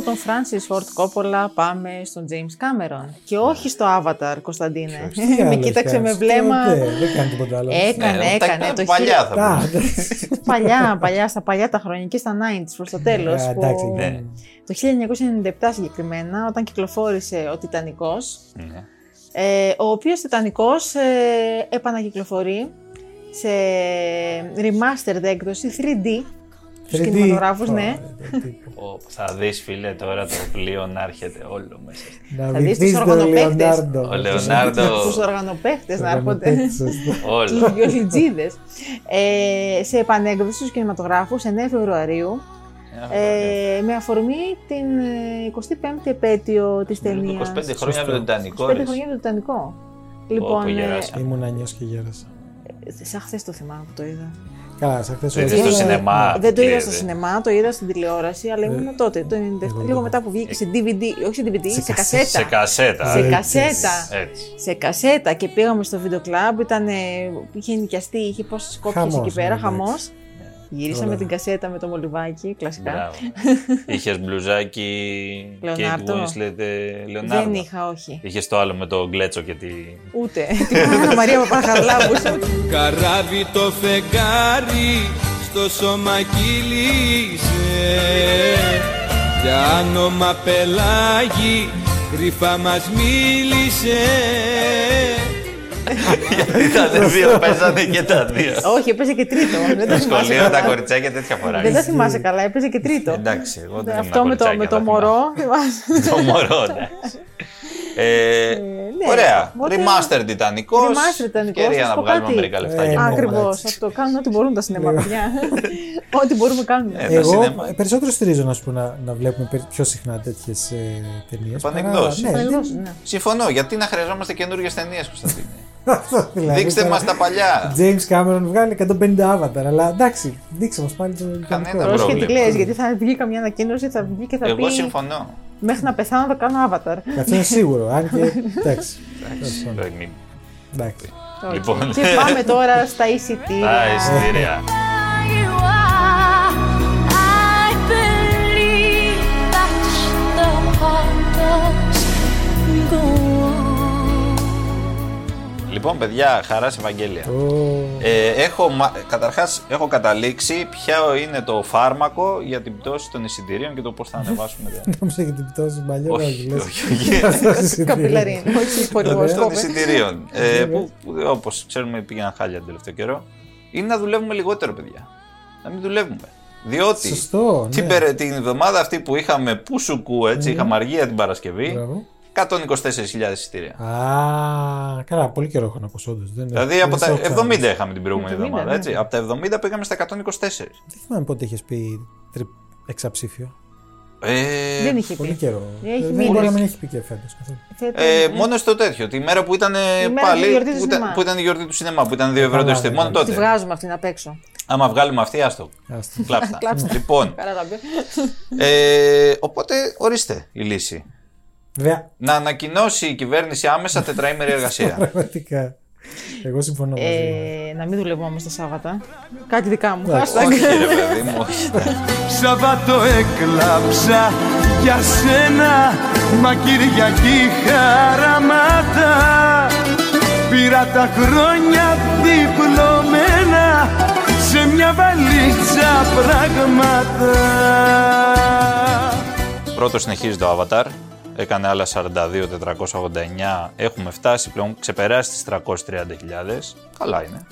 Τον Francis Ford Coppola πάμε στον James Cameron. Και όχι στο Avatar, Κωνσταντίνε. με κοίταξε με βλέμμα.
Δεν δεν κάνει τίποτα άλλο.
Έκανε,
Ναι, τα-
έκανε.
τα
Το
παλιά
χείρο-
θα
Α,
πούμε.
εντάξει. (laughs)
παλιά, παλιά, στα παλιά τα χρόνια και στα 90s προς το τέλος.
Α,
που
εντάξει,
ναι.
Το 1997 συγκεκριμένα, όταν κυκλοφόρησε ο Τιτανικός,
Ναι.
ε, ο οποίος Τιτανικός ε, επανακυκλοφορεί σε remastered έκδοση 3D στους
3D.
κινηματογράφους, ναι.
Ωραία, το τύπο.
Ω, Θα δεις φίλε τώρα το πλοίο να έρχεται όλο μέσα.
Να
Θα δεις
βυθείς
τους
τον
οργανοπαίκτες.
Λεωνάρντο.
Ο Λεωνάρντο.
Τους οργανοπαίχτες να έρχονται.
Οργανοπαίκτες, σωστά. (laughs)
Όλα.
Τους βιολιτζίδες. Ε, σε επανέκδοση στους κινηματογράφους 9 Φεβρουαρίου ε, με αφορμή την ε, 25η επέτειο της ταινίας.
25 χρόνια από
Σωστό.
τον Τιτανικό.
25
ρε.
χρόνια του Τιτανικό.
που
Λοιπόν, ε,
γεράσαμε.
Ήμουν νιός και γέρασα.
σαν χθες το θυμάμαι που το είδα.
Καλά, σαν χθες
Το είδες
όλα-
στο σινεμά.
Δεν το είδα στο
κλέβε.
σινεμά, το είδα στην τηλεόραση, αλλά ήμουν τότε, το 97,
εγώ
λίγο
δεν-
μετά που βγήκε σε DVD, όχι σε DVD, σε,
σε
κασέτα.
Σε κασέτα.
Σε
ε.
κασέτα.
Έτσι.
Σε κασέτα και πήγαμε στο βίντεο κλαμπ, ήταν, ε, είχε νοικιαστεί, είχε πόσες κόπιες
Χαμός,
εκεί πέρα,
ναι,
χαμός.
Εντάξει.
Γυρίσαμε
Όλα.
την κασέτα με το μολυβάκι, κλασικά.
Μπράβο. (laughs) Είχες μπλουζάκι
Λεωνάρντο.
Kate Winslet, ε, Λεωνάρντο.
Δεν είχα, όχι.
Είχες το άλλο με το γκλέτσο και τη.
Ούτε. (laughs) Την Άννα Μαρία Παπαχαρλάβου.
Καράβι το φεγγάρι στο σώμα κύλησε Για όνομα πελάγι κρυφά μας μίλησε
Γιατί τα (laughs) δύο παίζανε και τα δύο.
όχι, έπαιζε και τρίτο. Δεν τα
Στο
θυμάσαι
σχολείο τα
καλά.
κοριτσάκια τέτοια
Δεν τα
φοράνε.
θυμάσαι καλά, έπαιζε και τρίτο.
Εντάξει, εγώ δεν ήμουν
Αυτό με το,
κοριτσάκια,
με το
θα
μωρό. θυμάσαι.
θυμάμαι. (laughs) Το μωρό, εντάξει. Ε,
ναι.
Ωραία.
Οπότε-
Remaster Τιτανικό.
Remaster Τιτανικός,
Ευκαιρία
θα
να
σου πω
βγάλουμε
κάτι.
μερικά λεφτά
Ε,
για
ναι.
αυτό.
Ακριβώ
έτσι.
αυτό. Κάνουν ό,τι μπορούν τα σινεμά,
Ναι.
παιδιά. (laughs) Ό,τι μπορούμε κάνουμε.
Ε, τα
Εγώ
σινέμα.
ε, περισσότερο στηρίζω να σου πω να, να βλέπουμε περι- πιο συχνά τέτοιες ταινίες.
Επανεκδόσεις.
Ναι,
Πανεκδόσεις,
δεν-
ναι.
Συμφωνώ. Γιατί να χρειαζόμαστε καινούριε ταινίες, Κωνσταντίνε.
Αυτό δηλαδή.
Δείξτε
τώρα,
μας τα παλιά.
James Cameron βγάλει 150 avatar, αλλά εντάξει, δείξε μας πάλι το
Κανένα
Τιτανικό.
πρόβλημα.
Πρόσεχε τι κλαις, γιατί θα βγει καμιά ανακοίνωση, θα βγει και θα
Εγώ
πει
συμφωνώ.
μέχρι να πεθάνω θα κάνω avatar.
Αυτό είναι σίγουρο. Αν και. Εντάξει. τέλος πάντων.
Ε, μην-
Εντάξει.
Όχι.
Λοιπόν.
Και πάμε τώρα στα εισιτήρια.
Τα εισιτήρια. Λοιπόν, παιδιά, χαρά σε Ευαγγέλια.
Ω,
Ε, έχω, μα- καταρχάς έχω καταλήξει ποιο είναι το φάρμακο για την πτώση των εισιτηρίων και το πώς θα ανεβάσουμε. τα- (laughs)
Νόμιζα για την πτώση παλιό.
όχι,
λες.
όχι, όχι. (laughs)
Αυτό εισιτήριο.
Καπιλαρίν, όχι
των
πολυγοσκόπη.
εισιτηρίων. (laughs) ε, που, που, όπως ξέρουμε πήγαιναν χάλια τον τελευταίο καιρό. Είναι να δουλεύουμε λιγότερο, παιδιά. Να μην δουλεύουμε. Διότι
Σωστό.
την,
ναι.
περε- την εβδομάδα αυτή που είχαμε πουσουκού, έτσι, είχαμε αργία την Παρασκευή,
Μπράβο.
124.000 εισιτήρια.
Α, καλά, πολύ καιρό έχω να ακούσω όντως. Δεν-
Δηλαδή
δεν
από τα
σε έχω
70
ξαναδεί.
είχαμε την προηγούμενη
70,
εβδομάδα,
ναι.
έτσι. Από τα 70 πήγαμε στα 124.
Δεν θυμάμαι πότε είχες πει τρι... εξαψήφιο.
Ε,
Δεν είχε
Πολύ
πει.
καιρό.
Έχει
δεν
μείνει.
μπορεί να μην έχει πει και φέτος καθόλου.
Φέτος,
Ε,
ναι.
μόνο στο τέτοιο. Τη μέρα που ήταν ε,
Η μέρα
πάλι.
τη γιορτή του
που, ήταν,
σινεμά.
που ήταν η γιορτή του σινεμά, που ήταν 2 ευρώ το
Καλά,
εισιτήριο. Μόνο
ναι.
Τη
τότε.
βγάζουμε αυτήν απ' έξω.
Άμα βγάλουμε αυτή, άστο.
Άστα.
Κλάψτα.
Κλάψτε.
λοιπόν,
Καλά τα πεις.
ε, οπότε ορίστε η λύση.
Βέβαια,
Να ανακοινώσει η κυβέρνηση άμεσα τετραήμερη εργασία. (laughs)
πραγματικά. Εγώ συμφωνώ μαζί. σου.
Ε, να μην δουλεύουμε όμως τα Σάββατα. Κάτι δικά μου.
Εντάξει.
Hashtag.
όχι, ρε παιδί μου, όχι.
Σαββάτο έκλαψα για σένα Μα Κυριακή χαραμάτα Πήρα τα χρόνια διπλωμένα Σε μια βαλίτσα πράγματα
Πρώτο συνεχίζει το Avatar. Έκανε άλλα 42, 489. Έχουμε φτάσει πλέον, ξεπεράσει τις 330.000. Καλά είναι.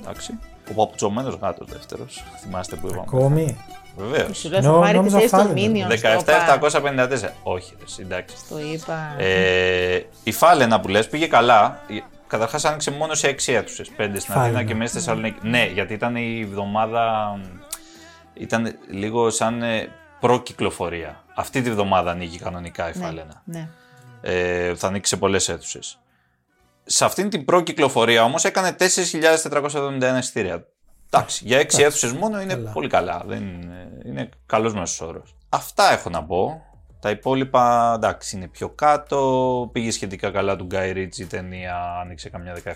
Εντάξει. Ο παπουτσωμένος γάτος δεύτερος. Θυμάστε που είπαμε.
Ακόμη.
Βεβαίως.
Σου λέω
Νο-
θα πάρει τη
νόμιζα
θέση των
φάλαινε.
Minions. το είπα.
17.754. Όχι, ρε, εντάξει.
Το είπα.
Ε, η Φάλαινα που λες πήγε καλά. Καταρχάς άνοιξε μόνο σε 6 αίθουσες. 5 στην Αθήνα
Φάλαινα.
και μέσα στη Θεσσαλονίκη. Ναι, γιατί ήταν η εβδομάδα. Ήταν λίγο σαν ε, προ-κυκλοφορία. Αυτή τη βδομάδα ανοίγει κανονικά η Φάλαινα.
Ναι.
Ε, θα ανοίξει σε πολλές αίθουσες. Σε αυτήν την προ-κυκλοφορία όμως έκανε 4.471 εισιτήρια. Εντάξει, για 6 αίθουσες μόνο είναι
Καλά.
πολύ καλά. Δεν είναι, είναι καλός μέσος όρος. Αυτά έχω να πω. Τα υπόλοιπα εντάξει είναι πιο κάτω. Πήγε σχετικά καλά του Γκάι Ritchie η ταινία, άνοιξε καμιά 17.000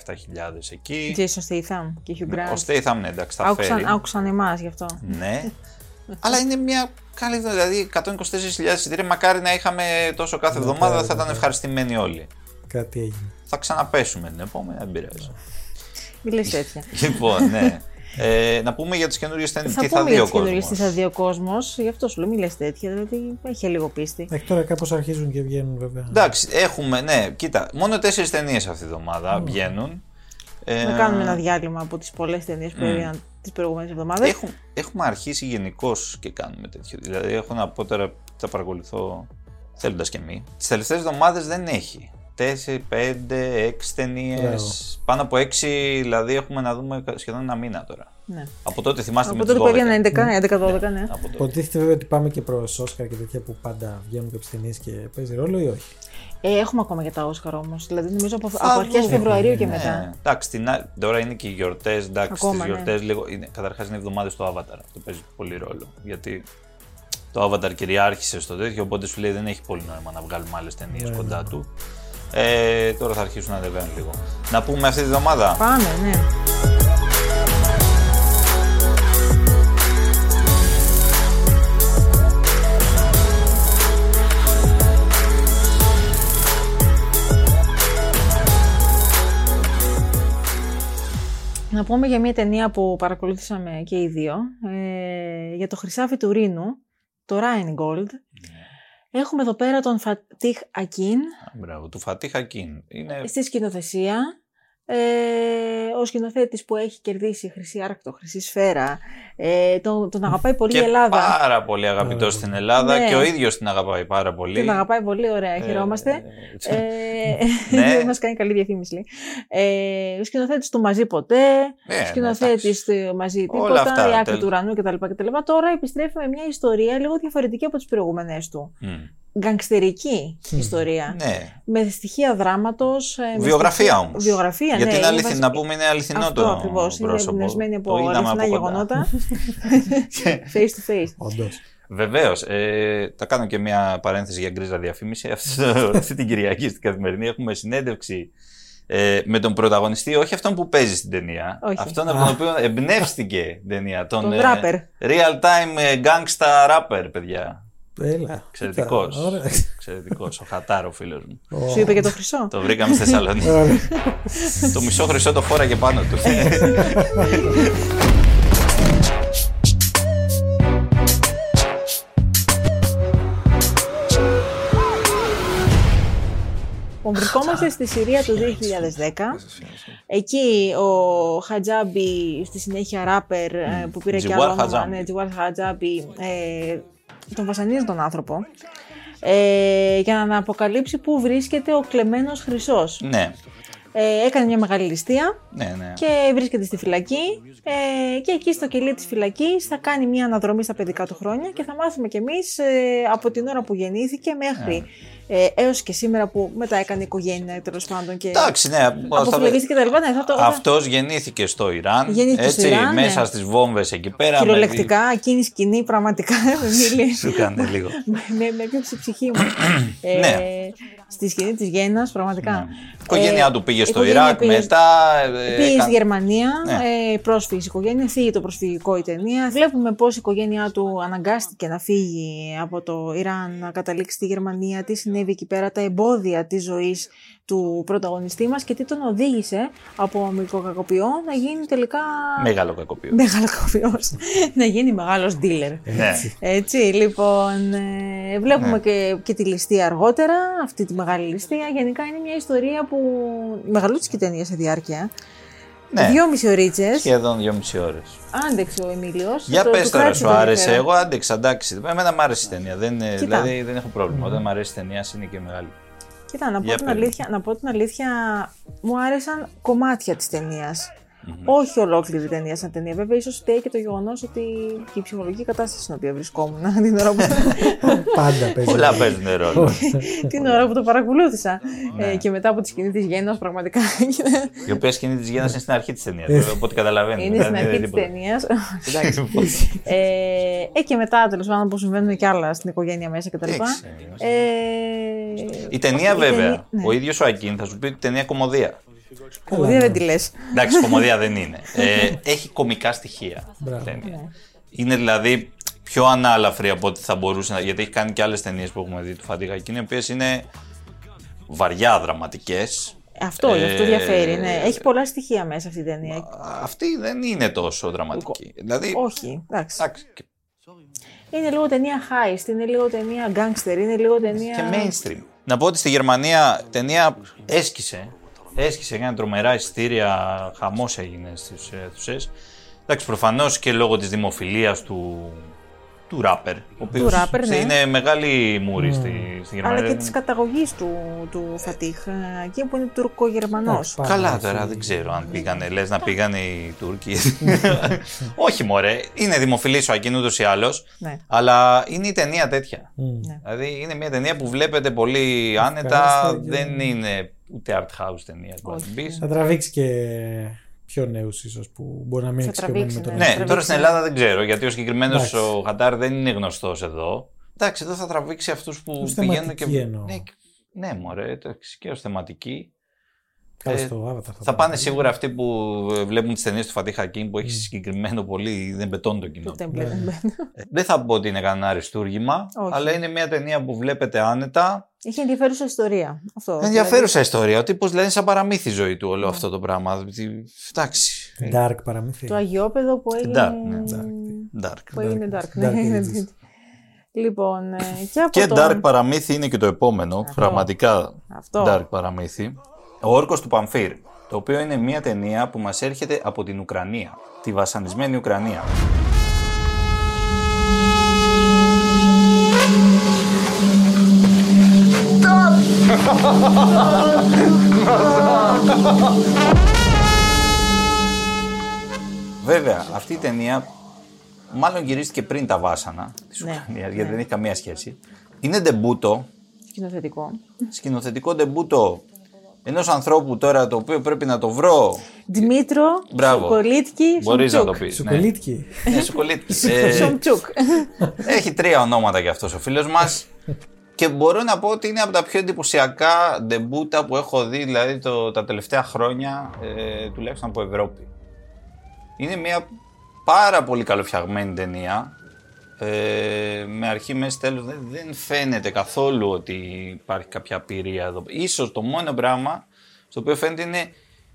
εκεί.
Jason Statham και Hugh Grant.
Ο Statham, ναι, εντάξει, τα
Άκουσαν,
φέρει.
άκουσαν εμάς γι' αυτό.
Ναι. (laughs) Αλλά είναι μια καλή δουλειά. Δηλαδή 124.000 εισιτήρια. Μακάρι να είχαμε τόσο κάθε εβδομάδα, θα ήταν
μακάρι.
ευχαριστημένοι όλοι.
Κάτι έγινε.
Θα ξαναπέσουμε την επόμενη, δεν πειράζει.
Μη λες τέτοια.
λοιπόν, ναι. (laughs) Ε, να πούμε για τις καινούριες ταινίες.
Θα
Τι θα
πούμε
δει
για
ο
τις καινούριες
κόσμος;
τι θα δει ο κόσμος. Γι' αυτό σου λέω, μη λες τέτοια. Δηλαδή έχει λίγο πίστη.
Μέχρι τώρα κάπως αρχίζουν και βγαίνουν βέβαια.
Εντάξει, έχουμε, ναι, κοίτα, μόνο τέσσερις ταινίες αυτή τη εβδομάδα βγαίνουν. Ε,
Να κάνουμε ένα διάλειμμα από τις πολλές ταινίες που έβγαιναν τις προηγούμενες εβδομάδες.
Έχουμε, έχουμε αρχίσει γενικώ και κάνουμε τέτοιο. Δηλαδή, έχω να πω τώρα, θα παρακολουθώ θέλοντας και μη. Τις τελευταίες εβδομάδες δεν έχει. 4, 5, 6 ταινίες.
Μπράβο.
Πάνω από 6, δηλαδή έχουμε να δούμε σχεδόν ένα μήνα τώρα.
Ναι.
Από τότε θυμάστε
Από
με
τότε
τις
που
12.
έβγαιναν 11, 11-12, ναι.
Από τότε.
Υποτίθεται βέβαια ότι πάμε και προς Όσκαρ και τέτοια που πάντα βγαίνουν κάποιε ταινίες και παίζει ρόλο ή όχι;
Ε, έχουμε ακόμα για τα Όσκαρ όμως. Δηλαδή νομίζω από,
Θα
από αρχές
δούμε.
Φεβρουαρίου και
Ναι.
μετά.
Εντάξει, την ά- τώρα είναι και οι γιορτές. Εντάξει,
Ακόμα,
στι
ναι.
γιορτές λίγο. Είναι, καταρχάς είναι εβδομάδες του Avatar. Αυτό παίζει πολύ ρόλο. Γιατί το Avatar κυριάρχησε στο τέτοιο, οπότε σου λέει δεν έχει πολύ νόημα να βγάλουμε άλλες ταινίες
Ναι,
κοντά
ναι.
του. Ε, τώρα θα αρχίσουν να ανεβαίνουν λίγο. Να πούμε αυτή τη βδομάδα;
Πάμε, ναι. Να πούμε για μια ταινία που παρακολουθήσαμε και οι δύο, ε, για το Χρυσάφι του Ρήνου, το Rheingold. Έχουμε εδώ πέρα τον Φατίχ Ακίν,
Α, Μπράβο, του Φατίχα Κιν. Είναι
στη σκηνοθεσία. Ε, ο σκηνοθέτης που έχει κερδίσει χρυσή άρκτο, χρυσή σφαίρα. Ε, τον, τον αγαπάει πολύ
και
η Ελλάδα.
πάρα πολύ αγαπητός στην Ελλάδα
Ναι.
και ο ίδιος την αγαπάει πάρα πολύ.
Τον αγαπάει πολύ, ωραία, χαιρόμαστε.
Ε,
Ε, (laughs)
Ναι. (laughs)
Μας κάνει καλή διαφήμιση. λέει. Ε, ο σκηνοθέτης του Μαζί Ποτέ,
ναι,
ο σκηνοθέτης του Μαζί
Όλα
Τίποτα,
αυτά,
η Άκρη
τέλος.
του Ουρανού κτλ, κτλ. Τώρα επιστρέφει με μια ιστορία λίγο διαφορετική από τις προηγούμενες του.
Μμ.
Γκαγκστερική ιστορία.
Ναι.
Με στοιχεία δράματος.
Βιογραφία όμως.
Βιογραφία,
Γιατί
ναι.
είναι αληθι...
βασική-
να πούμε είναι αληθινό
Αυτό
το
ακριβώς, είναι
πρόσωπο.
εμπνευσμένη από
Το είδαμε
αληθινά
από κοντά.
γεγονότα. (laughs) face to face.
Όντως.
Βεβαίως. Ε, θα κάνω και μια παρένθεση για γκρίζα διαφήμιση. (laughs) Αυτό- Αυτή την Κυριακή στην καθημερινή έχουμε συνέντευξη ε, με τον πρωταγωνιστή, όχι αυτόν που παίζει στην ταινία.
Όχι.
Αυτόν από τον οποίο εμπνεύστηκε η ταινία. Τον,
Τον
ε,
rapper.
Real time ε, gangsta rapper, παιδιά.
Έλα.
Εξαιρετικός.
Κοίτα, Ωραία.
Εξαιρετικός. Ο Χατάρο, φίλος μου.
Σου είπε και το χρυσό.
Το βρήκαμε στη Θεσσαλονίκη.
Ωραία.
το μισό χρυσό το φόραγε πάνω του.
Λοιπόν, βρισκόμαστε στη Συρία του 2010. Εκεί ο Χατζάμπι, στη συνέχεια ράπερ ε, που πήρε και
Τζιουάρ
άλλο όνομα,
Χατζάμπι.
Ναι, Τζιουάρ Χατζάμπι, ε, τον βασανίζει τον άνθρωπο. Ε, για να αποκαλύψει πού βρίσκεται ο κλεμμένος χρυσός.
ναι,
Ε, έκανε μια μεγάλη ληστεία
ναι, ναι.
και βρίσκεται στη φυλακή ε, και εκεί στο κελί της φυλακής θα κάνει μια αναδρομή στα παιδικά του χρόνια και θα μάθουμε κι εμείς ε, από την ώρα που γεννήθηκε μέχρι ε, έως και σήμερα που μετά έκανε οικογένεια τέλος πάντων. Και
Εντάξει, ναι.
αποφυλακίστηκε και τα λοιπά. Ναι, θα το, θα-
Αυτός γεννήθηκε στο Ιράν.
Γεννήθηκε
έτσι,
στο Ιράν, ναι.
μέσα στις βόμβες εκεί πέρα. με-
Κυριολεκτικά, εκείνη η σκηνή πραγματικά (laughs) με μίλησε.
Σου κάνει λίγο.
με, με έπιασε η ψυχή μου. ε,
Ναι.
Στη σκηνή της Γέννας, πραγματικά.
Η οικογένειά του πήγε
η
στο
οικογένεια
Ιράκ,
πήγε-
μετά. ε,
Πήγε
έκανε-
στη Γερμανία,
Ναι.
ε, πρόσφυγες η οικογένεια, φύγει το προσφυγικό η ταινία. Βλέπουμε πώς η οικογένειά του αναγκάστηκε να φύγει από το Ιράν, να καταλήξει στη Γερμανία, τι συνέβη εκεί πέρα, τα εμπόδια της ζωής του πρωταγωνιστή μας και τι τον οδήγησε από μικροκακοποιό να γίνει τελικά.
Μεγάλο κακοποιός.
Μεγάλο κακοποιός. να γίνει μεγάλος dealer.
Ναι.
Έτσι, λοιπόν, ε, βλέπουμε και, και τη ληστεία αργότερα, αυτή τη μεγάλη ληστεία. Γενικά είναι μια ιστορία που μεγαλούτσικη ταινία σε διάρκεια.
Ναι.
Δυόμιση ωρίτσε.
Σχεδόν δυόμιση ώρες.
Άντεξε ο Εμίλιος.
Για πες τώρα, σου άρεσε. Εγώ άντεξα, εντάξει. Εμένα μου άρεσε η ταινία. Δεν, είναι-
Κοίτα.
δηλαδή δεν έχω πρόβλημα. Όταν μου αρέσει η ταινία, είναι και μεγάλη.
Κοίτα, να πω,
Για
την
πες.
αλήθεια, να πω την αλήθεια, μου άρεσαν κομμάτια της ταινίας. Όχι ολόκληρη η ταινία σαν ταινία. Βέβαια, ίσως φταίει και το γεγονός ότι και η ψυχολογική κατάσταση στην οποία βρισκόμουν (laughs) την ώρα που,
Πάντα παίζει.
Πολλά παίζουν ρόλο.
την ώρα που το παρακολούθησα.
Ναι.
Ε, και μετά από τη σκηνή τη Γέννα, πραγματικά. (laughs)
Η οποία σκηνή τη Γέννα είναι στην αρχή της ταινίας. Οπότε καταλαβαίνεις.
είναι στην αρχή της ταινίας. ε, (laughs) ε, και μετά τέλος πάντων που συμβαίνουν και άλλα στην οικογένεια μέσα κτλ.
Εντάξει,
Ε,
Η ταινία βέβαια,
ταινία- ναι.
ο ίδιος ο Ακίν θα σου πει ότι η ταινία κομμωδία.
Κομμωδία δεν τη λες.
Εντάξει, κομμωδία δεν είναι. Ε, έχει κομικά στοιχεία. η (laughs)
Μπράβο.
ταινία. Είναι δηλαδή πιο ανάλαφρη από ό,τι θα μπορούσε να. Γιατί έχει κάνει και άλλες ταινίες που έχουμε δει του Φαντίγα Ακίν, οι οποίες είναι βαριά δραματικές.
Αυτό, γι' αυτό
Ε,
διαφέρει. Ναι. Έχει πολλά στοιχεία μέσα αυτή η ταινία.
Αυτή δεν είναι τόσο δραματική. Δηλαδή.
Όχι, εντάξει.
εντάξει, και-
Είναι λίγο ταινία heist, είναι λίγο ταινία gangster, είναι λίγο ταινία.
και mainstream. Να πω ότι στη Γερμανία ταινία έσκησε. Έσκησε, έκανε τρομερά εισιτήρια, χαμός έγινε στι αίθουσε. Εντάξει, προφανώς και λόγω της δημοφιλίας του, του ράπερ. Ο οποίος
ράπερ, ναι.
είναι μεγάλη μούρη στη, στη Γερμανία.
Αλλά και της καταγωγής του, του Φατίχ, ε, εκεί που είναι τουρκογερμανός.
Εντάξει, πάρα
Καλά
πολύ.
τώρα, δεν ξέρω αν πήγανε, λες να πήγανε οι Τούρκοι. Όχι μωρέ, είναι δημοφιλής ο Ακίν ούτως ή άλλως,
Ναι.
αλλά είναι η ταινία τέτοια.
Μμ.
Δηλαδή είναι μια ταινία που βλέπετε πολύ άνετα,
Ευχάριστα και-
δεν είναι ούτε art house ταινία. που να την πεις.
Θα τραβήξει και πιο νέους ίσως που μπορεί να μην
Θα
εξοικειωμένοι
τραβήξει,
με τον
ναι.
Ναι,
τραβήξει.
τώρα στην Ελλάδα δεν ξέρω, γιατί ο συγκεκριμένος
Εντάξει.
ο Χατάρ δεν είναι γνωστός εδώ. Εντάξει, εδώ θα τραβήξει αυτούς που
Ως
πηγαίνουν και.
θεματική εννοώ.
Ναι, ναι, μωρέ, εντάξει, και ως θεματική.
Καλά,
Ε,
στο Avatar
Θα
το
πάνε
πούμε.
σίγουρα αυτοί που ε, βλέπουν τις ταινίες του Φατί Χακίν που έχει συγκεκριμένο πολύ, δεν πετώνει το κοινό.
Το
του.
template.
Ε, Δεν θα πω ότι είναι κανένα αριστούργημα,
Όχι.
αλλά είναι μια ταινία που βλέπετε άνετα.
Έχει ενδιαφέρουσα ιστορία. Αυτό.
Ενδιαφέρουσα ιστορία. Ο τύπος δηλαδή είναι σαν παραμύθι η ζωή του όλο αυτό το πράγμα. Τι- Εντάξει.
Dark παραμύθι.
Το Αγιόπεδο που έγινε.
Dark, ναι, Dark.
Που έγινε Dark.
Dark
ναι, είναι- (laughs)
Ages.
Λοιπόν, ε, και από
Και
το...
dark παραμύθι είναι και το επόμενο. Πραγματικά
Αυτό.
dark παραμύθι. Ο Όρκος του Παμφύρ. Το οποίο είναι μια ταινία που μας έρχεται από την Ουκρανία. Τη βασανισμένη Ουκρανία. Βέβαια, αυτή η ταινία μάλλον γυρίστηκε πριν τα βάσανα της
Ναι,
Ουκρανίας,
ναι.
γιατί δεν έχει καμία σχέση. Είναι ντεμπούτο,
Σκηνοθετικό.
σκηνοθετικό ντεμπούτο ενός ανθρώπου τώρα το οποίο πρέπει να το βρω.
Δημήτρο
Μπράβο.
Σοκολίτκι
Μπορείς να το
Σομτσούκ.
πεις. Ναι,
Σοκολίτκι.
ναι Σοκολίτκι. Ε, (laughs)
Σομτσούκ.
έχει τρία ονόματα για αυτός ο φίλος μας. (laughs) Και μπορώ να πω ότι είναι από τα πιο εντυπωσιακά ντεμπούτα που έχω δει δηλαδή το, τα τελευταία χρόνια, ε, τουλάχιστον από Ευρώπη. Είναι μια πάρα πολύ καλοφτιαγμένη ταινία. Ε, με αρχή, μέση, τέλος δεν, δεν φαίνεται καθόλου ότι υπάρχει κάποια απειρία εδώ. Ίσως το μόνο πράγμα στο οποίο φαίνεται είναι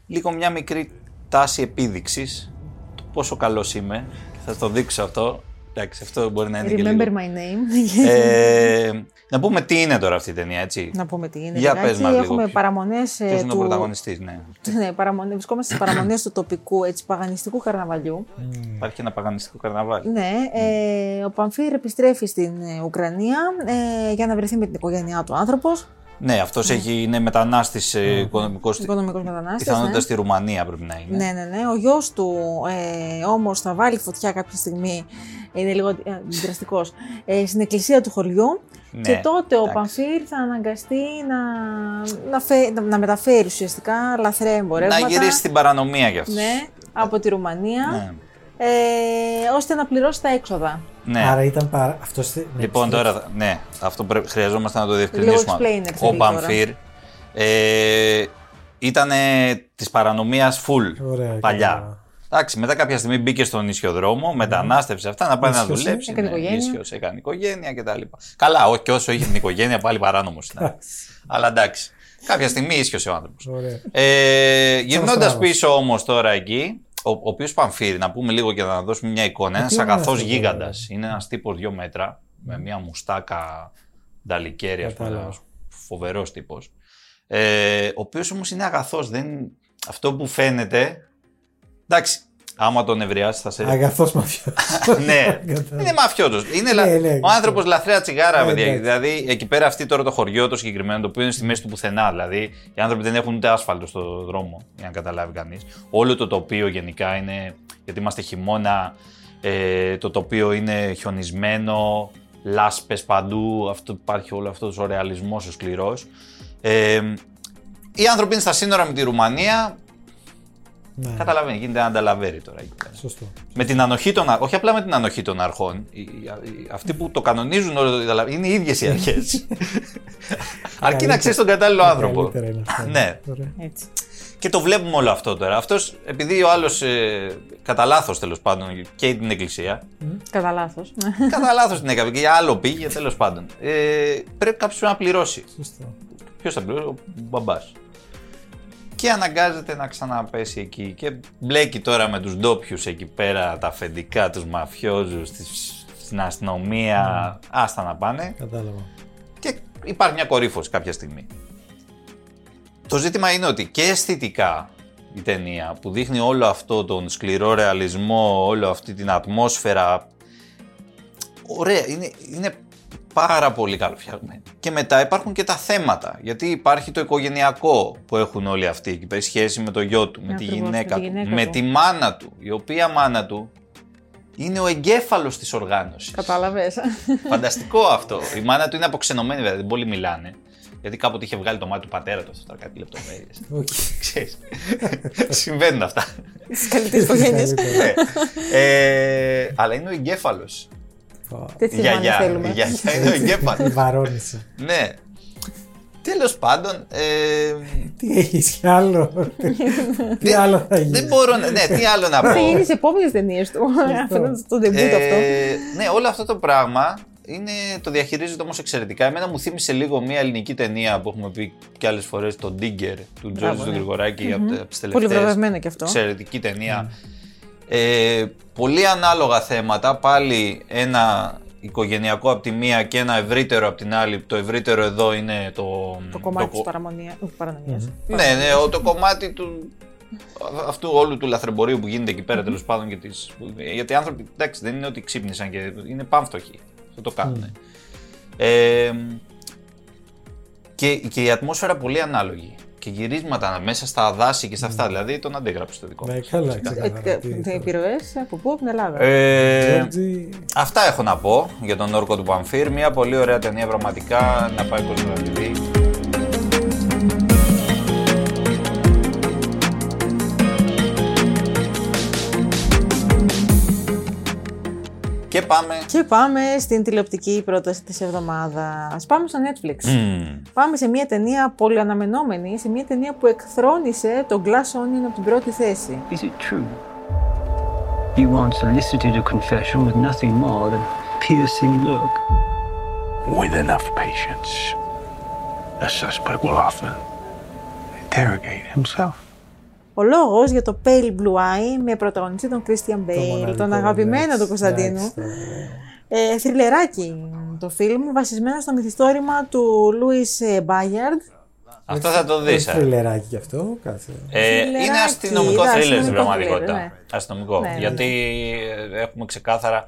λίγο μια μικρή τάση επίδειξης του πόσο καλός είμαι. Θα το δείξω αυτό. Εντάξει, αυτό μπορεί να είναι και
Remember
λίγο.
my name.
Ε, να πούμε τι είναι τώρα αυτή η ταινία, έτσι.
Να πούμε τι είναι.
Για
λιγάκι.
πες μας λίγο
Έχουμε
ποιο-
παραμονές ε,
Ποιος είναι ο
του...
πρωταγωνιστής, ναι. (laughs)
Ναι, παραμονές, βρισκόμαστε στις παραμονές του τοπικού έτσι, παγανιστικού καρναβαλιού.
Υπάρχει ένα παγανιστικό καρναβάλι.
Ναι, ε, ο Παμφύρ επιστρέφει στην ε, Ουκρανία ε, για να βρεθεί με την οικογένειά του άνθρωπος.
Ναι, αυτός έχει, είναι μετανάστης ε, οικονομικό.
Οικονομικός μετανάστης.
Πιθανότητας
Ναι.
στη Ρουμανία πρέπει να είναι.
ναι, ναι, ναι. Ο γιος του ε, όμως θα βάλει φωτιά κάποια στιγμή. Είναι λίγο ε, δραστικός. Ε, στην εκκλησία του χωριού
Ναι,
και τότε ο
εντάξει.
Παμφύρ θα αναγκαστεί να, να, φε- να- να μεταφέρει ουσιαστικά λαθρέα εμπορεύματα.
Να γυρίσει στην παρανομία κι αυτό.
Ναι, από τη Ρουμανία,
Ναι.
ε, ώστε να πληρώσει τα έξοδα.
Ναι.
Άρα ήταν παρά... αυτός... ναι,
Λοιπόν,
πιστεύω.
τώρα, ναι, αυτό πρέπει, χρειαζόμαστε να το διευκρινίσουμε.
Λίγο explainer
Ο
θέλει
Παμφύρ ε, ήταν της παρανομίας full
Ωραία,
παλιά.
Καλά.
Εντάξει, μετά κάποια στιγμή μπήκε στον ισιοδρόμο, μετανάστευσε αυτά να πάει να
Ίσιος, ε.
δουλέψει.
Έκανε οικογένεια.
ίσιος, έκανε οικογένεια κτλ. Καλά, όχι και όσο είχε την οικογένεια, πάλι παράνομος ήταν. Αλλά εντάξει. Κάποια στιγμή ίσιο ο άνθρωπος.
Ωραία.
Ε, Γυρνώντας
Στράβος.
πίσω όμως τώρα εκεί, ο, ο οποίος Παμφύρη, να πούμε λίγο και να δώσουμε μια εικόνα, ένας
τι είναι
αγαθός
αυτό,
γίγαντας.
βέβαια.
Είναι ένας τύπος δύο μέτρα, με μια μουστάκα νταλικέρι, ας πούμε.
Κατάλαβα.
Φοβερός τύπος. Ε, ο οποίος όμως είναι αγαθός. Δεν... Αυτό που φαίνεται. Εντάξει, άμα τον ευριάσει θα σε.
Αγαθός μαφιός. (laughs)
ναι,
Κατάλαβα.
είναι μαφιότο. Είναι λα...
Ναι, ναι,
ο άνθρωπος λαθρέα τσιγάρα,
Ναι,
παιδιά.
εντάξει.
Δηλαδή, εκεί πέρα αυτή τώρα το χωριό το συγκεκριμένο, το οποίο είναι στη μέση του πουθενά. Δηλαδή, οι άνθρωποι δεν έχουν ούτε άσφαλτο στο δρόμο, για να καταλάβει κανείς. Όλο το τοπίο γενικά είναι. Γιατί είμαστε χειμώνα, ε, το τοπίο είναι χιονισμένο, λάσπες παντού, αυτό, υπάρχει όλο αυτός ο ρεαλισμός ο σκληρός. Ε, οι άνθρωποι είναι στα σύνορα με τη Ρουμανία,
Ναι,
καταλαβαίνει, γίνεται ένα ανταλαβέρι τώρα εκεί πέρα.
σωστό.
Με την ανοχή των αρχών, όχι απλά με την ανοχή των αρχών. Οι- οι- οι- Αυτοί που το κανονίζουν όλο το Ιταλα- είναι οι ίδιες οι αρχές. (laughs) Αρκεί να ξέρεις τον κατάλληλο άνθρωπο.
Καλύτερα είναι αυτό.
Ναι.
Ωραία.
Έτσι.
Και το βλέπουμε όλο αυτό τώρα. Αυτός, επειδή ο άλλος, ε, κατά λάθος τέλος πάντων, και την εκκλησία,
Κατά λάθος. (laughs)
κατά λάθος την έκανε και για άλλο πήγε τέλος πάντων. Ε, πρέπει κάποιος να πληρώσει.
Σωστό.
Ποιος θα πληρώσει, ο μπαμπάς. Και αναγκάζεται να ξαναπέσει εκεί. Και μπλέκει τώρα με τους ντόπιους εκεί πέρα, τα αφεντικά, τους μαφιόζους, στην αστυνομία. Άστα να πάνε.
Κατάλαβα.
Και υπάρχει μια κορύφωση κάποια στιγμή. Το ζήτημα είναι ότι και αισθητικά η ταινία που δείχνει όλο αυτό τον σκληρό ρεαλισμό, όλο αυτή την ατμόσφαιρα. Ωραία, είναι, είναι πάρα πολύ καλοφτιαγμένη. Και μετά υπάρχουν και τα θέματα. Γιατί υπάρχει το οικογενειακό που έχουν όλοι αυτοί εκεί πέρα, η σχέση με το γιο του, με, τη
Ακριβώς,
γυναίκα
με τη
του,
γυναίκα
με
του.
τη μάνα του, η οποία μάνα του είναι ο εγκέφαλος της οργάνωσης.
Κατάλαβες.
Φανταστικό αυτό. Η μάνα του είναι αποξενωμένη, βέβαια, δεν πολύ μιλάνε. Γιατί κάποτε είχε βγάλει το μάτι του πατέρα του, αυτό τώρα κάτι λεπτομέρειες.
Όχι.
Ξέρεις. Συμβαίνουν αυτά.
Στι καλύτερε οικογένειε.
Ναι. ε, αλλά είναι ο εγκέφαλος. Η
Τέτοιε μάνε
γιαγιά.
θέλουμε.
Η γιαγιά είναι ο εγκέφαλο.
Βαρώνησε.
ναι. Τέλος πάντων. Ε,
Τι έχεις κι άλλο; Τι άλλο θα γίνει;
δεν μπορώ να. Ναι, τι άλλο να πω.
Θα γίνεις σε επόμενες ταινίες του. Φαίνεται (laughs) στο debut αυτό.
Ε, ναι, όλο αυτό το πράγμα είναι, το διαχειρίζεται όμως εξαιρετικά. Εμένα μου θύμισε λίγο μια ελληνική ταινία που έχουμε πει και άλλες φορές, το Digger του Τζόρτζ
Μπράβο,
του
ναι.
Γρηγοράκη από τις
Πολύ
τελευταίες.
βραβευμένο κι αυτό.
Εξαιρετική ταινία. Ε, πολύ ανάλογα θέματα. Πάλι ένα οικογενειακό από τη μία και ένα ευρύτερο από την άλλη. Το ευρύτερο εδώ είναι το.
Το κομμάτι
το-
της παραμονία. Όχι, παρανομία.
ναι, ναι, ο- το κομμάτι του αυτού όλου του λαθρεμπορίου που γίνεται εκεί πέρα τέλος πάντων. Και της, γιατί οι άνθρωποι εντάξει, δεν είναι ότι ξύπνησαν και είναι πάμφτωχοι. Αυτό το κάνουν. Ε, και, και η ατμόσφαιρα πολύ ανάλογη. Και γυρίσματα μέσα στα δάση και στα αυτά. Δηλαδή τον αντέγραψε το δικό
Ναι,
μας.
καλά, ξεκάθαρα. Τι τώρα.
Επιρροές από πού, από την Ελλάδα;
Ε,
Τζόρτζι,
αυτά έχω να πω για τον όρκο του Παμφύρ. Μια πολύ ωραία ταινία πραγματικά να πάει κόσμο να τη δει. Και πάμε.
Και πάμε στην τηλεοπτική πρόταση της εβδομάδας. Πάμε στο Netflix.
Μμμ.
Πάμε σε μια ταινία πολύ αναμενόμενη, σε μια ταινία που εκθρόνησε τον Glass Onion από την πρώτη θέση.
Is it true? You once elicited a confession with nothing more than piercing look.
With enough patience, the suspect will often interrogate himself.
Ο λόγος για το Pale Blue Eye με πρωταγωνιστή τον Christian
το
Bale,
μοναδικό,
τον αγαπημένο
εντάξει,
του Κωνσταντίνου.
εντάξει, τώρα.
Ε, θρυλεράκι το φιλμ, βασισμένο στο μυθιστόρημα του Louis Bayard.
Αυτό θα το δεις.
Έχει
ε.
θρυλεράκι κι αυτό, κάτσε.
Ε,
Θρυλεράκι,
είναι αστυνομικό
είδα,
θρίλερ στην
αστυνομικό
πραγματικότητα.
θρίλερ, ναι.
Αστυνομικό.
Ναι, ναι.
Γιατί ε, έχουμε ξεκάθαρα.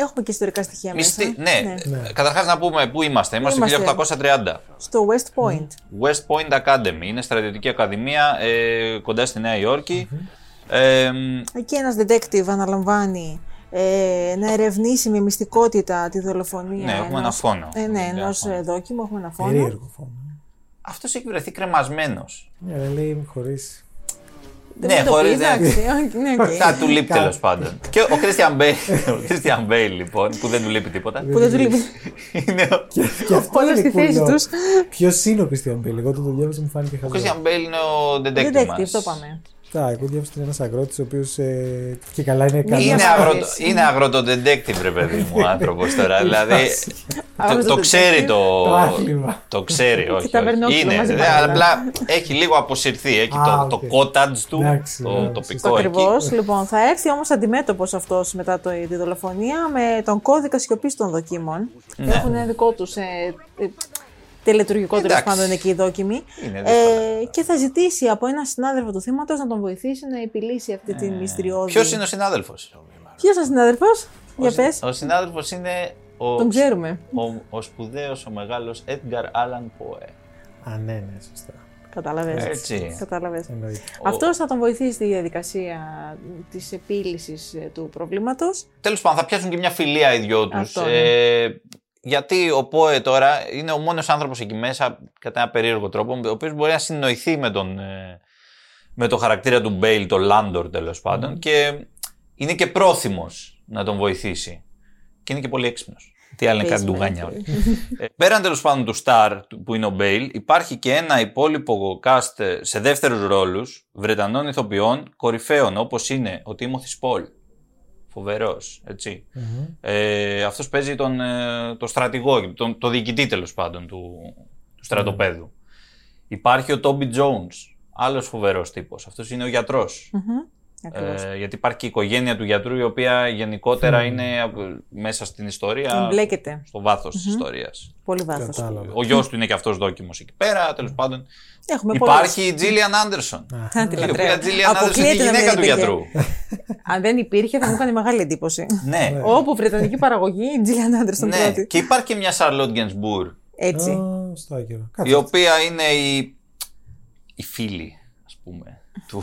Έχουμε και ιστορικά στοιχεία
Μισθή,
μέσα.
ναι, ναι. καταρχάς να πούμε πού είμαστε. Είμαστε,
Είμαστε;
1830.
Στο West Point.
West Point Academy. Είναι στρατιωτική ακαδημία ε, κοντά στη Νέα Υόρκη. Ε, μ,
Εκεί ένας detective αναλαμβάνει ε, να ερευνήσει με μυστικότητα τη δολοφονία.
Ναι, έχουμε
ενός-
ένα φόνο.
Ε, ναι,
Ένα
ενό
φόνο.
δόκιμου, έχουμε ένα φόνο.
Περίεργο φόνο.
Αυτός έχει βρεθεί κρεμασμένος.
Ναι, αλλά λέει χωρίς.
Δεν
Ναι,
μου το
χωρίς
πεις,
να-
εντάξει, ναι, οκ.
Θα του λείπει τέλος πάντων. Και ο Christian Bale, ο Christian Bale λοιπόν, που δεν του λείπει τίποτα.
Που δεν του λείπει.
είναι ο-
Και αυτό
Όλα
είναι
στη θέση
κουλό.
τους.
Ποιος είναι ο Christian Bale, εγώ το το διάβασα μου φάνηκε
Ο
χαζός.
Christian Bale είναι ο detective
Detective,
μας.
το πάμε.
Τα, εγώ διάβασα ότι είναι ένας αγρότης ο οποίος ε, και καλά είναι καλά.
Είναι,
μας
αγροτο,
αρέσει.
είναι αγροτο-detective, ρε παιδί μου, ο άνθρωπος τώρα. (laughs) δηλαδή. το, το
Αγροτο-detective.
ξέρει το.
Το άθλημα.
το ξέρει, όχι. όχι.
ταβερνόφιλο
Είναι,
μαζί
δε,
πάνε,
αλλά απλά έχει λίγο αποσυρθεί. Έχει
Α,
το,
οκ.
το cottage του,
Εντάξει,
το
ναι,
τοπικό
Ακριβώς.
εκεί.
Λοιπόν, θα έρθει όμως αντιμέτωπος αυτός μετά το, τη δολοφονία με τον κώδικα σιωπής των δοκίμων. Έχουν ένα δικό τους ε, ε, τελετουργικό τέλος
Εντάξει.
πάντων εκεί οι δόκιμοι.
Είναι
Ε,
δύσκολο.
και θα ζητήσει από έναν συνάδελφο του θύματος να τον βοηθήσει να επιλύσει αυτή τη μυστηριώδη.
Ποιος είναι ο συνάδελφος.
Ποιος είναι ο συνάδελφος, για πες.
Ο συνάδελφος είναι ο,
Τον ξέρουμε.
ο, ο σπουδαίος, ο μεγάλος Edgar Allan Poe.
Α, ναι, ναι, σωστά.
Κατάλαβες.
Έτσι.
Κατάλαβες.
Εννοείται.
Αυτός θα τον βοηθήσει στη διαδικασία της επίλυσης του προβλήματος.
Τέλος πάντων, θα πιάσουν και μια φιλία οι δυο τους.
Αυτό, ναι.
Ε, γιατί ο Πόε τώρα είναι ο μόνος άνθρωπος εκεί μέσα, κατά ένα περίεργο τρόπο, ο οποίος μπορεί να συνεννοηθεί με τον, ε, με το χαρακτήρα του Μπέιλ, το Λάντορ τέλος πάντων, και είναι και πρόθυμος να τον βοηθήσει. Και είναι και πολύ έξυπνος. Τι άλλο είναι κάτι
Επίσημα,
ντουγάνια
έτσι.
όλοι. Ε, Πέραν τέλος πάντων του Star του- που είναι ο Μπέιλ, υπάρχει και ένα υπόλοιπο cast ε, σε δεύτερους ρόλους Βρετανών ηθοποιών κορυφαίων όπως είναι ο Τίμοθι Σπολ. Φοβερός, έτσι. Ε, Αυτός παίζει τον, ε, το στρατηγό, τον, το διοικητή τέλος πάντων του, του στρατοπέδου. Υπάρχει ο Τόμπι Jones, άλλος φοβερός τύπος. Αυτός είναι ο γιατρός.
Ακριβώς.
Ε, γιατί υπάρχει και η οικογένεια του γιατρού, η οποία γενικότερα είναι από- μέσα στην ιστορία.
Εμπλέκεται.
Στο βάθος της ιστορίας.
Πολύ βάθος.
Κατάλαβα.
Ο γιος του είναι και αυτός δόκιμος εκεί πέρα, τέλος πάντων.
Έχουμε
Υπάρχει η Τζίλιαν Άντερσον.
πολλές. Τη
Η
λατρεύω.
οποία Τζίλιαν Άντερσον είναι η
Αποκλείεται να μην
γυναίκα του
υπήρχε.
γιατρού. (laughs)
Αν δεν υπήρχε, θα μου έκανε μεγάλη εντύπωση.
ναι.
Όπου βρετανική παραγωγή, η Τζίλιαν Άντερσον
ναι.
πρώτη.
Και υπάρχει και μια Σαρλότ Γκενσμπούρ,
Έτσι.
Α, στο άκυρο.
η
Κάτσε.
οποία είναι η, η φίλη, ας πούμε. Του,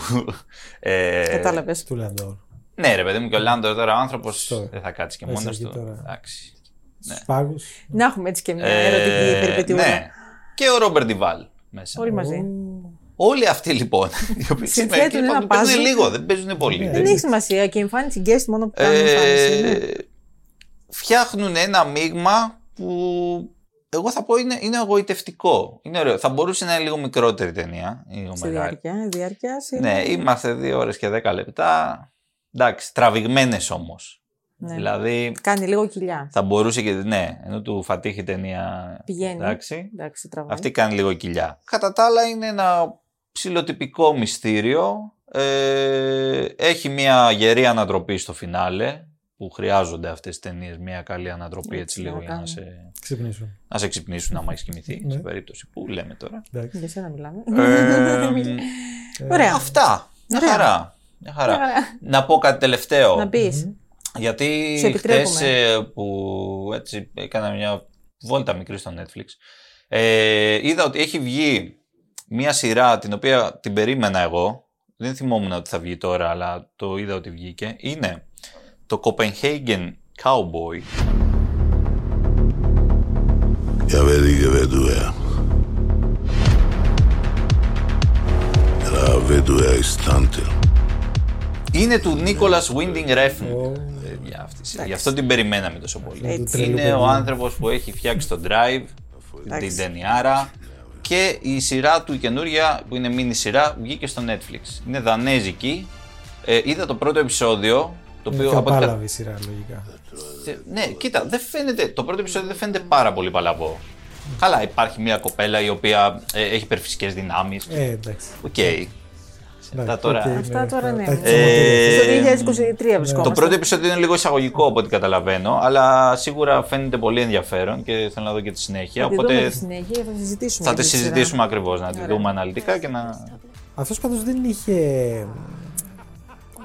ε,
Κατάλαβες.
Του Λαντόρ.
Ναι, ρε παιδί μου, και ο Λάντορ τώρα ο άνθρωπος
Σωστό.
δεν θα κάτσει και
Μέσα
μόνος
εκεί
του.
τώρα.
Εντάξει.
Στους πάγους.
Να έχουμε έτσι και μια
Ε,
ερωτική περιπετιούρα.
ναι. Και ο Ρόμπερτ Ντιβάλ μέσα.
Όλοι μαζί.
Όλοι αυτοί λοιπόν. Οι οποίοι
Συνθέτουν
σήμερα
ένα
είπαμε, παίζουν
puzzle.
λίγο, δεν παίζουν πολύ.
Δεν έχει σημασία και η εμφάνιση guest μόνο που κάνουν εμφάνιση.
Ε,
είναι.
φτιάχνουν ένα μείγμα που εγώ θα πω είναι, είναι εγωιτευτικό. Είναι ωραίο. Θα μπορούσε να είναι λίγο μικρότερη ταινία. Η
Στη
μεγάλη.
διάρκεια. η διάρκεια
Ναι, είμαστε δύο ώρες και δέκα λεπτά. Εντάξει, τραβηγμένες όμως.
Ναι.
Δηλαδή
Κάνει λίγο κοιλιά.
θα μπορούσε και. Ναι, ενώ του φατίχει η ταινία.
Πηγαίνει.
Εντάξει.
Εντάξει, τραβάει.
Αυτή κάνει λίγο κοιλιά. Κατά τα άλλα είναι ένα ψηλοτυπικό μυστήριο. Ε, έχει μια γερή ανατροπή στο φινάλε που χρειάζονται αυτές τις ταινίες μια καλή ανατροπή έτσι,
Έτσι,
λίγο
να
για να
κάνουν.
σε,
Ξυπνήσουν.
να σε ξυπνήσουν άμα έχεις κοιμηθεί
Ναι.
σε περίπτωση που λέμε τώρα.
Εντάξει.
Για σένα μιλάμε.
Ε, (laughs)
Ωραία.
αυτά. Μια
Ωραία.
χαρά. Μια χαρά.
Μια χαρά.
Να πω κάτι τελευταίο.
Να πεις.
Γιατί
Σε επιτρέπουμε.
χτες ε, που έτσι έκανα μια βόλτα μικρή στο Netflix ε, είδα ότι έχει βγει μια σειρά την οποία την περίμενα εγώ δεν θυμόμουν ότι θα βγει τώρα αλλά το είδα ότι βγήκε είναι το Copenhagen Cowboy
Jeg ved ikke, hvad du er. Eller hvad du er i stand til.
είναι του Nicholas Winding Refn Παιδιά, αυτής η σειρά. Γι' αυτό την περιμέναμε τόσο πολύ.
του τρελού
Είναι ο
παιδιού.
άνθρωπος που έχει φτιάξει το Drive, την
Εντάξει.
ταινιάρα και η σειρά του η καινούρια που είναι mini σειρά βγήκε στο Netflix. Είναι δανέζικη. Ε, είδα το πρώτο επεισόδιο. Το
Είναι
οποίο
πιο
από ό,τι κα-
πάλαβη σειρά, λογικά.
Ε, Ναι, κοίτα, δεν φαίνεται, το πρώτο επεισόδιο δεν φαίνεται πάρα πολύ παλαβό. Καλά, υπάρχει μια κοπέλα η οποία ε, έχει υπερφυσικές δυνάμεις.
Ε, εντάξει.
Οκ.
Εντάξει,
Αυτά τώρα-
οκ,
Αυτά τώρα ναι.
τα έχει
Ε,
ξεμοντέλια.
Στο 2023 βρισκόμαστε.
Το πρώτο επεισόδιο είναι λίγο εισαγωγικό από ό,τι καταλαβαίνω, αλλά σίγουρα φαίνεται πολύ ενδιαφέρον και θέλω να δω και τη συνέχεια.
Θα τη δούμε
οπότε
τη συνέχεια, θα τη συζητήσουμε.
θα
για
τη
τη σειρά.
συζητήσουμε ακριβώς, να τη
Ωραία.
δούμε αναλυτικά και να.
Αυτός πάντως δεν είχε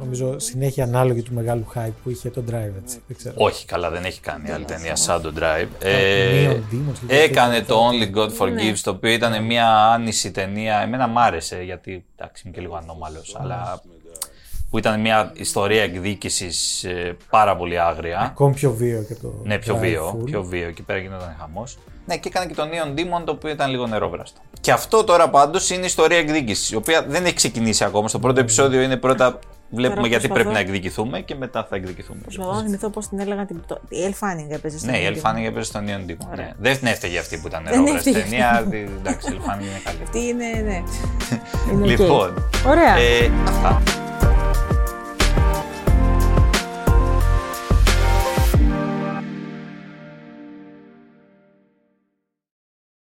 νομίζω συνέχεια ανάλογη του μεγάλου hype που είχε το Drive έτσι. Δεν ξέρω.
Όχι, καλά, δεν έχει κάνει άλλη ταινία σαν το Drive.
Neon
Ε,
Demons, λίγο
έκανε
τέτοιο.
το Only God Forgives, το οποίο ήταν μια άνηση ταινία. Εμένα μ' άρεσε, γιατί εντάξει, είμαι και λίγο ανώμαλος, αλλά που ήταν μια ιστορία εκδίκησης πάρα πολύ άγρια.
Ακόμη πιο βίαιο και το.
Ναι, πιο
Drive
βίαιο.
Full.
Πιο βίο. Εκεί πέρα γινόταν χαμός. Ναι, και έκανε και το Neon Demon το οποίο ήταν λίγο νερόβραστο. Και αυτό τώρα πάντως είναι ιστορία εκδίκησης, η οποία δεν έχει ξεκινήσει ακόμα. Στο πρώτο επεισόδιο είναι πρώτα. Βλέπουμε
Τώρα
γιατί
προσπαθώ.
πρέπει να εκδικηθούμε και μετά θα εκδικηθούμε.
Προσπαθώ να θυμηθώ πώς την έλεγαν την. το- Η Elle Fanning έπαιζε στο
Ναι, η
Neon
Elle
Demon.
Fanning έπαιζε στο Neon Demon.
Ωραία.
Ναι. Δεν έφταιγε αυτή που ήταν
Δεν
νερόβραστη
έφταιγε
ταινία. δι- Εντάξει, η Elle Fanning είναι καλή.
Τι είναι, ναι. (laughs) Είναι οκ.
Λοιπόν,
Ωραία.
ε, αυτά.